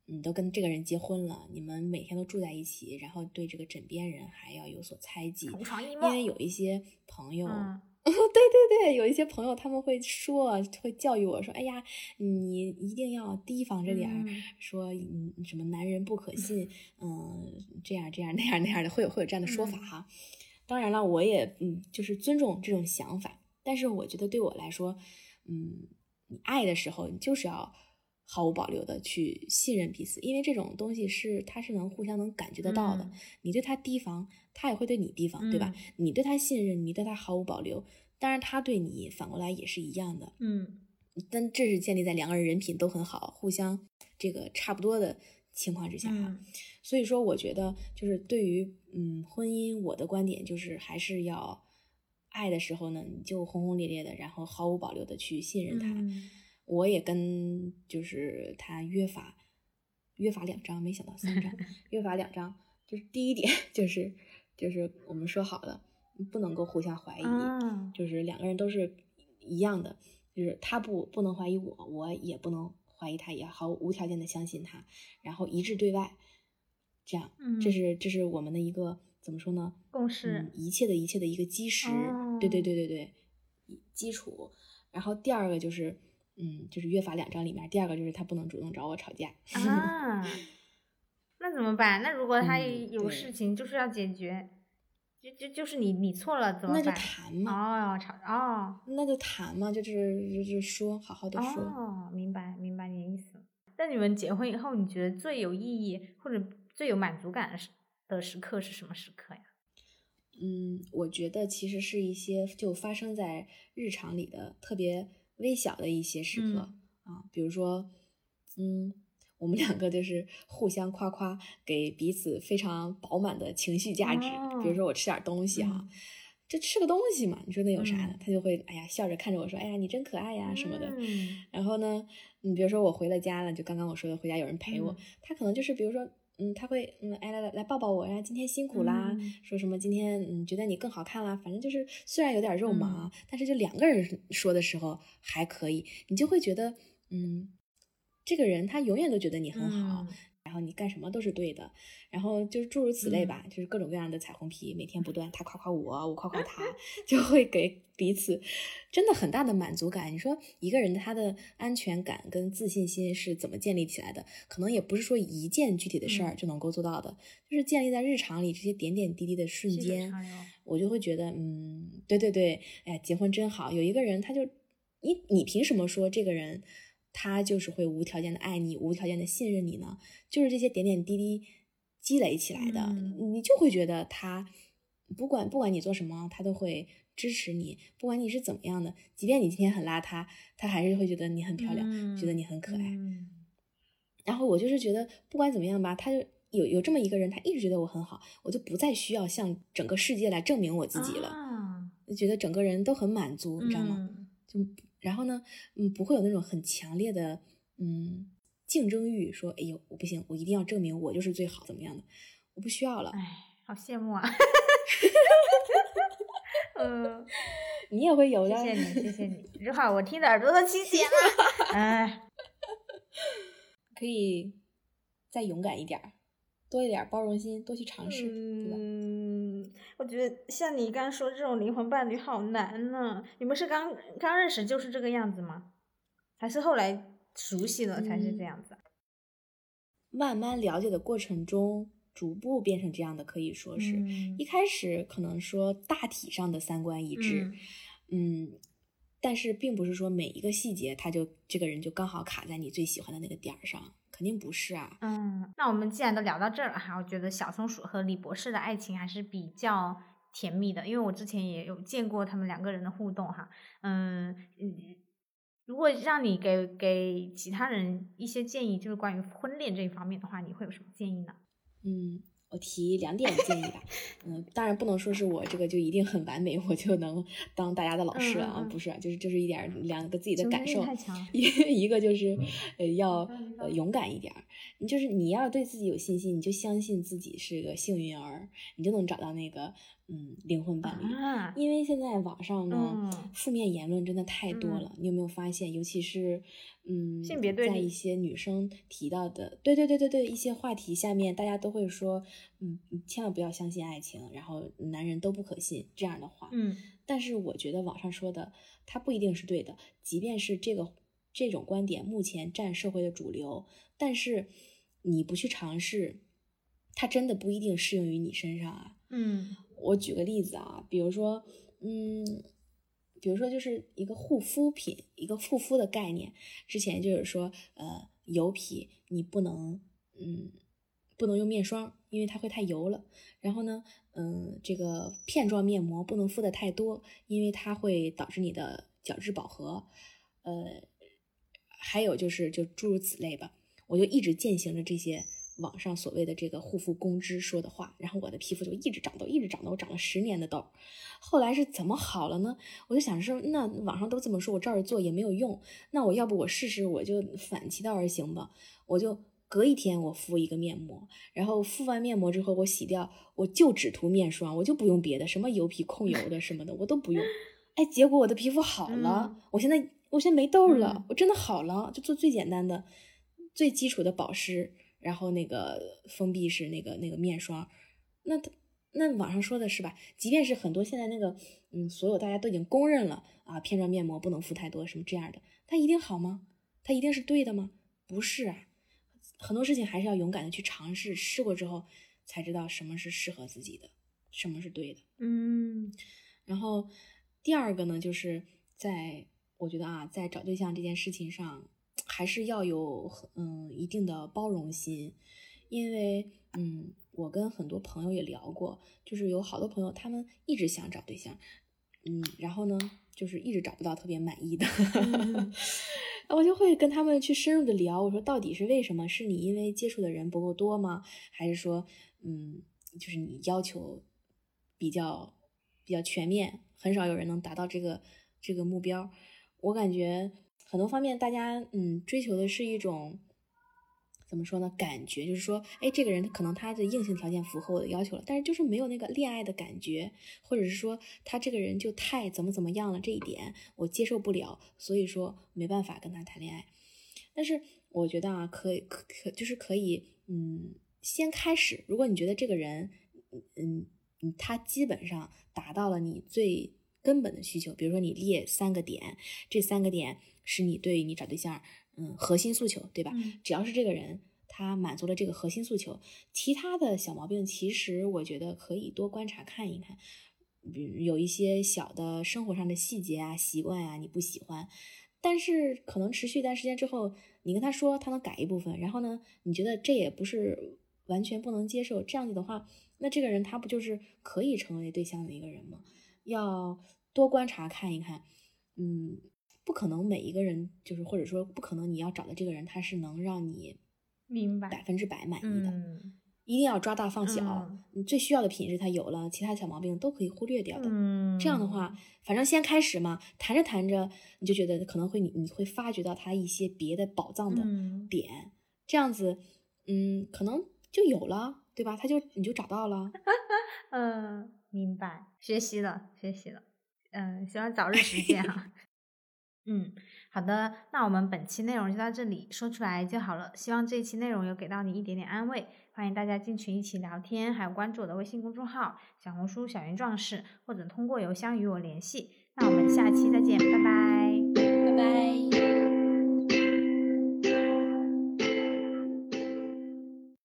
你都跟这个人结婚了，你们每天都住在一起，然后对这个枕边人还要有所猜忌，因为有一些朋友，对对对，有一些朋友他们会说，会教育我说，哎呀，你一定要提防着点儿，说嗯什么男人不可信，嗯这样这样那样那样的，会有会有这样的说法哈。当然了，我也嗯就是尊重这种想法，但是我觉得对我来说，嗯，你爱的时候，你就是要。毫无保留的去信任彼此，因为这种东西是他是能互相能感觉得到的。你对他提防，他也会对你提防，对吧？你对他信任，你对他毫无保留，当然他对你反过来也是一样的。嗯，但这是建立在两个人人品都很好，互相这个差不多的情况之下。所以说，我觉得就是对于嗯婚姻，我的观点就是还是要爱的时候呢，你就轰轰烈烈的，然后毫无保留的去信任他。我也跟就是他约法，约法两章，没想到三章，约法两章，就是第一点 就是就是我们说好了，不能够互相怀疑，就是两个人都是一样的，就是他不不能怀疑我，我也不能怀疑他，也毫无条件的相信他，然后一致对外，这样，嗯这是这是我们的一个怎么说呢？共识嗯，一切的一切的一个基石，对对对对对，基础。然后第二个就是，嗯，就是约法两章里面，第二个就是他不能主动找我吵架。啊，那怎么办？那如果他有事情就是要解决，就就就是你你错了怎么办那就？谈嘛，哦，吵哦那就谈嘛，就是就是说，好好的说。哦，明白明白你的意思。那你们结婚以后，你觉得最有意义或者最有满足感的时的时刻是什么时刻呀？嗯，我觉得其实是一些就发生在日常里的特别微小的一些时刻、啊，比如说，嗯，我们两个就是互相夸夸，给彼此非常饱满的情绪价值。比如说我吃点东西哈、嗯就吃个东西嘛，你说那有啥呢？嗯他就会哎呀笑着看着我说，哎呀你真可爱呀什么的。嗯然后呢，你，比如说我回了家了，就刚刚我说的回家有人陪我，嗯他可能就是比如说，嗯，他会嗯，哎来来来抱抱我呀，今天辛苦啦，嗯。说什么今天嗯觉得你更好看啦，反正就是虽然有点肉麻，嗯。但是就两个人说的时候还可以，你就会觉得嗯，这个人他永远都觉得你很好，嗯然后你干什么都是对的，然后就是诸如此类吧，就是各种各样的彩虹屁，每天不断，他夸夸我，我夸夸他，就会给彼此真的很大的满足感。你说一个人他的安全感跟自信心是怎么建立起来的？可能也不是说一件具体的事儿嗯就能够做到的，就是建立在日常里这些点点滴滴的瞬间，我就会觉得，嗯，对对对，哎呀，结婚真好，有一个人他就，你你凭什么说这个人他就是会无条件的爱你，无条件的信任你呢？就是这些点点滴滴积累起来的，嗯你就会觉得他不管不管你做什么，他都会支持你，不管你是怎么样的，即便你今天很邋遢，他还是会觉得你很漂亮，觉得你很可爱。嗯然后我就是觉得不管怎么样吧，他就有有这么一个人，他一直觉得我很好，我就不再需要向整个世界来证明我自己了，啊就觉得整个人都很满足，你知道吗？嗯就然后呢，嗯，不会有那种很强烈的嗯竞争欲，说哎呦我不行，我一定要证明我就是最好，怎么样的？我不需要了。哎，好羡慕啊！嗯，你也会有的，谢谢你，谢谢你，这话我听的耳朵都起茧了。哎，可以再勇敢一点儿，多一点儿包容心，多去尝试，对吧？嗯，我觉得像你刚说这种灵魂伴侣好难呢。你们是刚刚认识就是这个样子吗？还是后来熟悉了才是这样子啊？慢慢了解的过程中，逐步变成这样的，可以说是、嗯一开始可能说大体上的三观一致，嗯但是并不是说每一个细节他就这个人就刚好卡在你最喜欢的那个点儿上，肯定不是啊。嗯，那我们既然都聊到这儿了哈，我觉得小松鼠和李博士的爱情还是比较甜蜜的，因为我之前也有见过他们两个人的互动哈。嗯嗯，如果让你给给其他人一些建议，就是关于婚恋这一方面的话，你会有什么建议呢？嗯，我提两点建议吧。嗯，当然不能说是我这个就一定很完美，我就能当大家的老师了啊，嗯嗯嗯不是，就是就是一点儿两个自己的感受。太强了一一个就是呃要呃勇敢一点儿，你就是你要对自己有信心，你就相信自己是个幸运儿，你就能找到那个嗯灵魂伴侣。啊，因为现在网上呢，嗯负面言论真的太多了。你有没有发现，尤其是嗯，性别对在一些女生提到的，对对对对对，一些话题下面，大家都会说，嗯，你千万不要相信爱情，然后男人都不可信这样的话。嗯但是我觉得网上说的，它不一定是对的，即便是这个这种观点目前占社会的主流，但是你不去尝试，它真的不一定适用于你身上啊。嗯我举个例子啊，比如说，嗯，比如说就是一个护肤品，一个护肤的概念。之前就是说，呃，油皮你不能，嗯，不能用面霜，因为它会太油了。然后呢，嗯，这个片状面膜不能敷的太多，因为它会导致你的角质饱和。呃，还有就是就诸如此类吧，我就一直践行着这些网上所谓的这个护肤公知说的话，然后我的皮肤就一直长痘，一直长痘，我长了十年的痘。后来是怎么好了呢？我就想说，那网上都这么说，我照着做也没有用，那我要不我试试，我就反其道而行吧，我就隔一天我敷一个面膜，然后敷完面膜之后我洗掉，我就只涂面霜，我就不用别的，什么油皮控油的什么的我都不用。哎，结果我的皮肤好了，嗯我现在我现在没痘了，嗯我真的好了，就做最简单的、最基础的保湿，然后那个封闭式那个那个面霜，那它那网上说的是吧？即便是很多现在那个嗯，所有大家都已经公认了啊，片状面膜不能敷太多什么这样的，它一定好吗？它一定是对的吗？不是啊，很多事情还是要勇敢的去尝试，试过之后才知道什么是适合自己的，什么是对的。嗯然后第二个呢，就是在我觉得啊，在找对象这件事情上，还是要有嗯一定的包容心，因为嗯，我跟很多朋友也聊过，就是有好多朋友他们一直想找对象，嗯，然后呢，就是一直找不到特别满意的，嗯 我就会跟他们去深入的聊，我说到底是为什么？是你因为接触的人不够多吗？还是说，嗯，就是你要求比较比较全面，很少有人能达到这个这个目标。我感觉很多方面大家嗯追求的是一种怎么说呢？感觉就是说，哎，这个人可能他的硬性条件符合我的要求了，但是就是没有那个恋爱的感觉，或者是说他这个人就太怎么怎么样了，这一点我接受不了，所以说没办法跟他谈恋爱。但是我觉得啊，可以可可就是可以，嗯，先开始。如果你觉得这个人，嗯嗯，他基本上达到了你最根本的需求，比如说你列三个点，这三个点是你对你找对象，嗯，核心诉求，对吧？嗯只要是这个人他满足了这个核心诉求，其他的小毛病，其实我觉得可以多观察看一看。比如有一些小的生活上的细节啊、习惯啊，你不喜欢，但是可能持续一段时间之后，你跟他说，他能改一部分，然后呢，你觉得这也不是完全不能接受，这样子的话，那这个人他不就是可以成为对象的一个人吗？要多观察看一看，嗯，不可能每一个人就是或者说不可能你要找的这个人他是能让你明白百分之百满意的，嗯一定要抓大放小，嗯你最需要的品质他有了，其他小毛病都可以忽略掉的。嗯，这样的话，反正先开始嘛，谈着谈着，你就觉得可能会你你会发掘到他一些别的宝藏的嗯点，这样子，嗯，可能就有了，对吧？他就你就找到了。嗯，明白，学习了，学习了，嗯，希望早日实现哈。嗯，好的，那我们本期内容就到这里，说出来就好了。希望这一期内容有给到你一点点安慰，欢迎大家进群一起聊天，还有关注我的微信公众号“小红书小云壮士”，或者通过邮箱与我联系。那我们下期再见，拜拜。拜拜。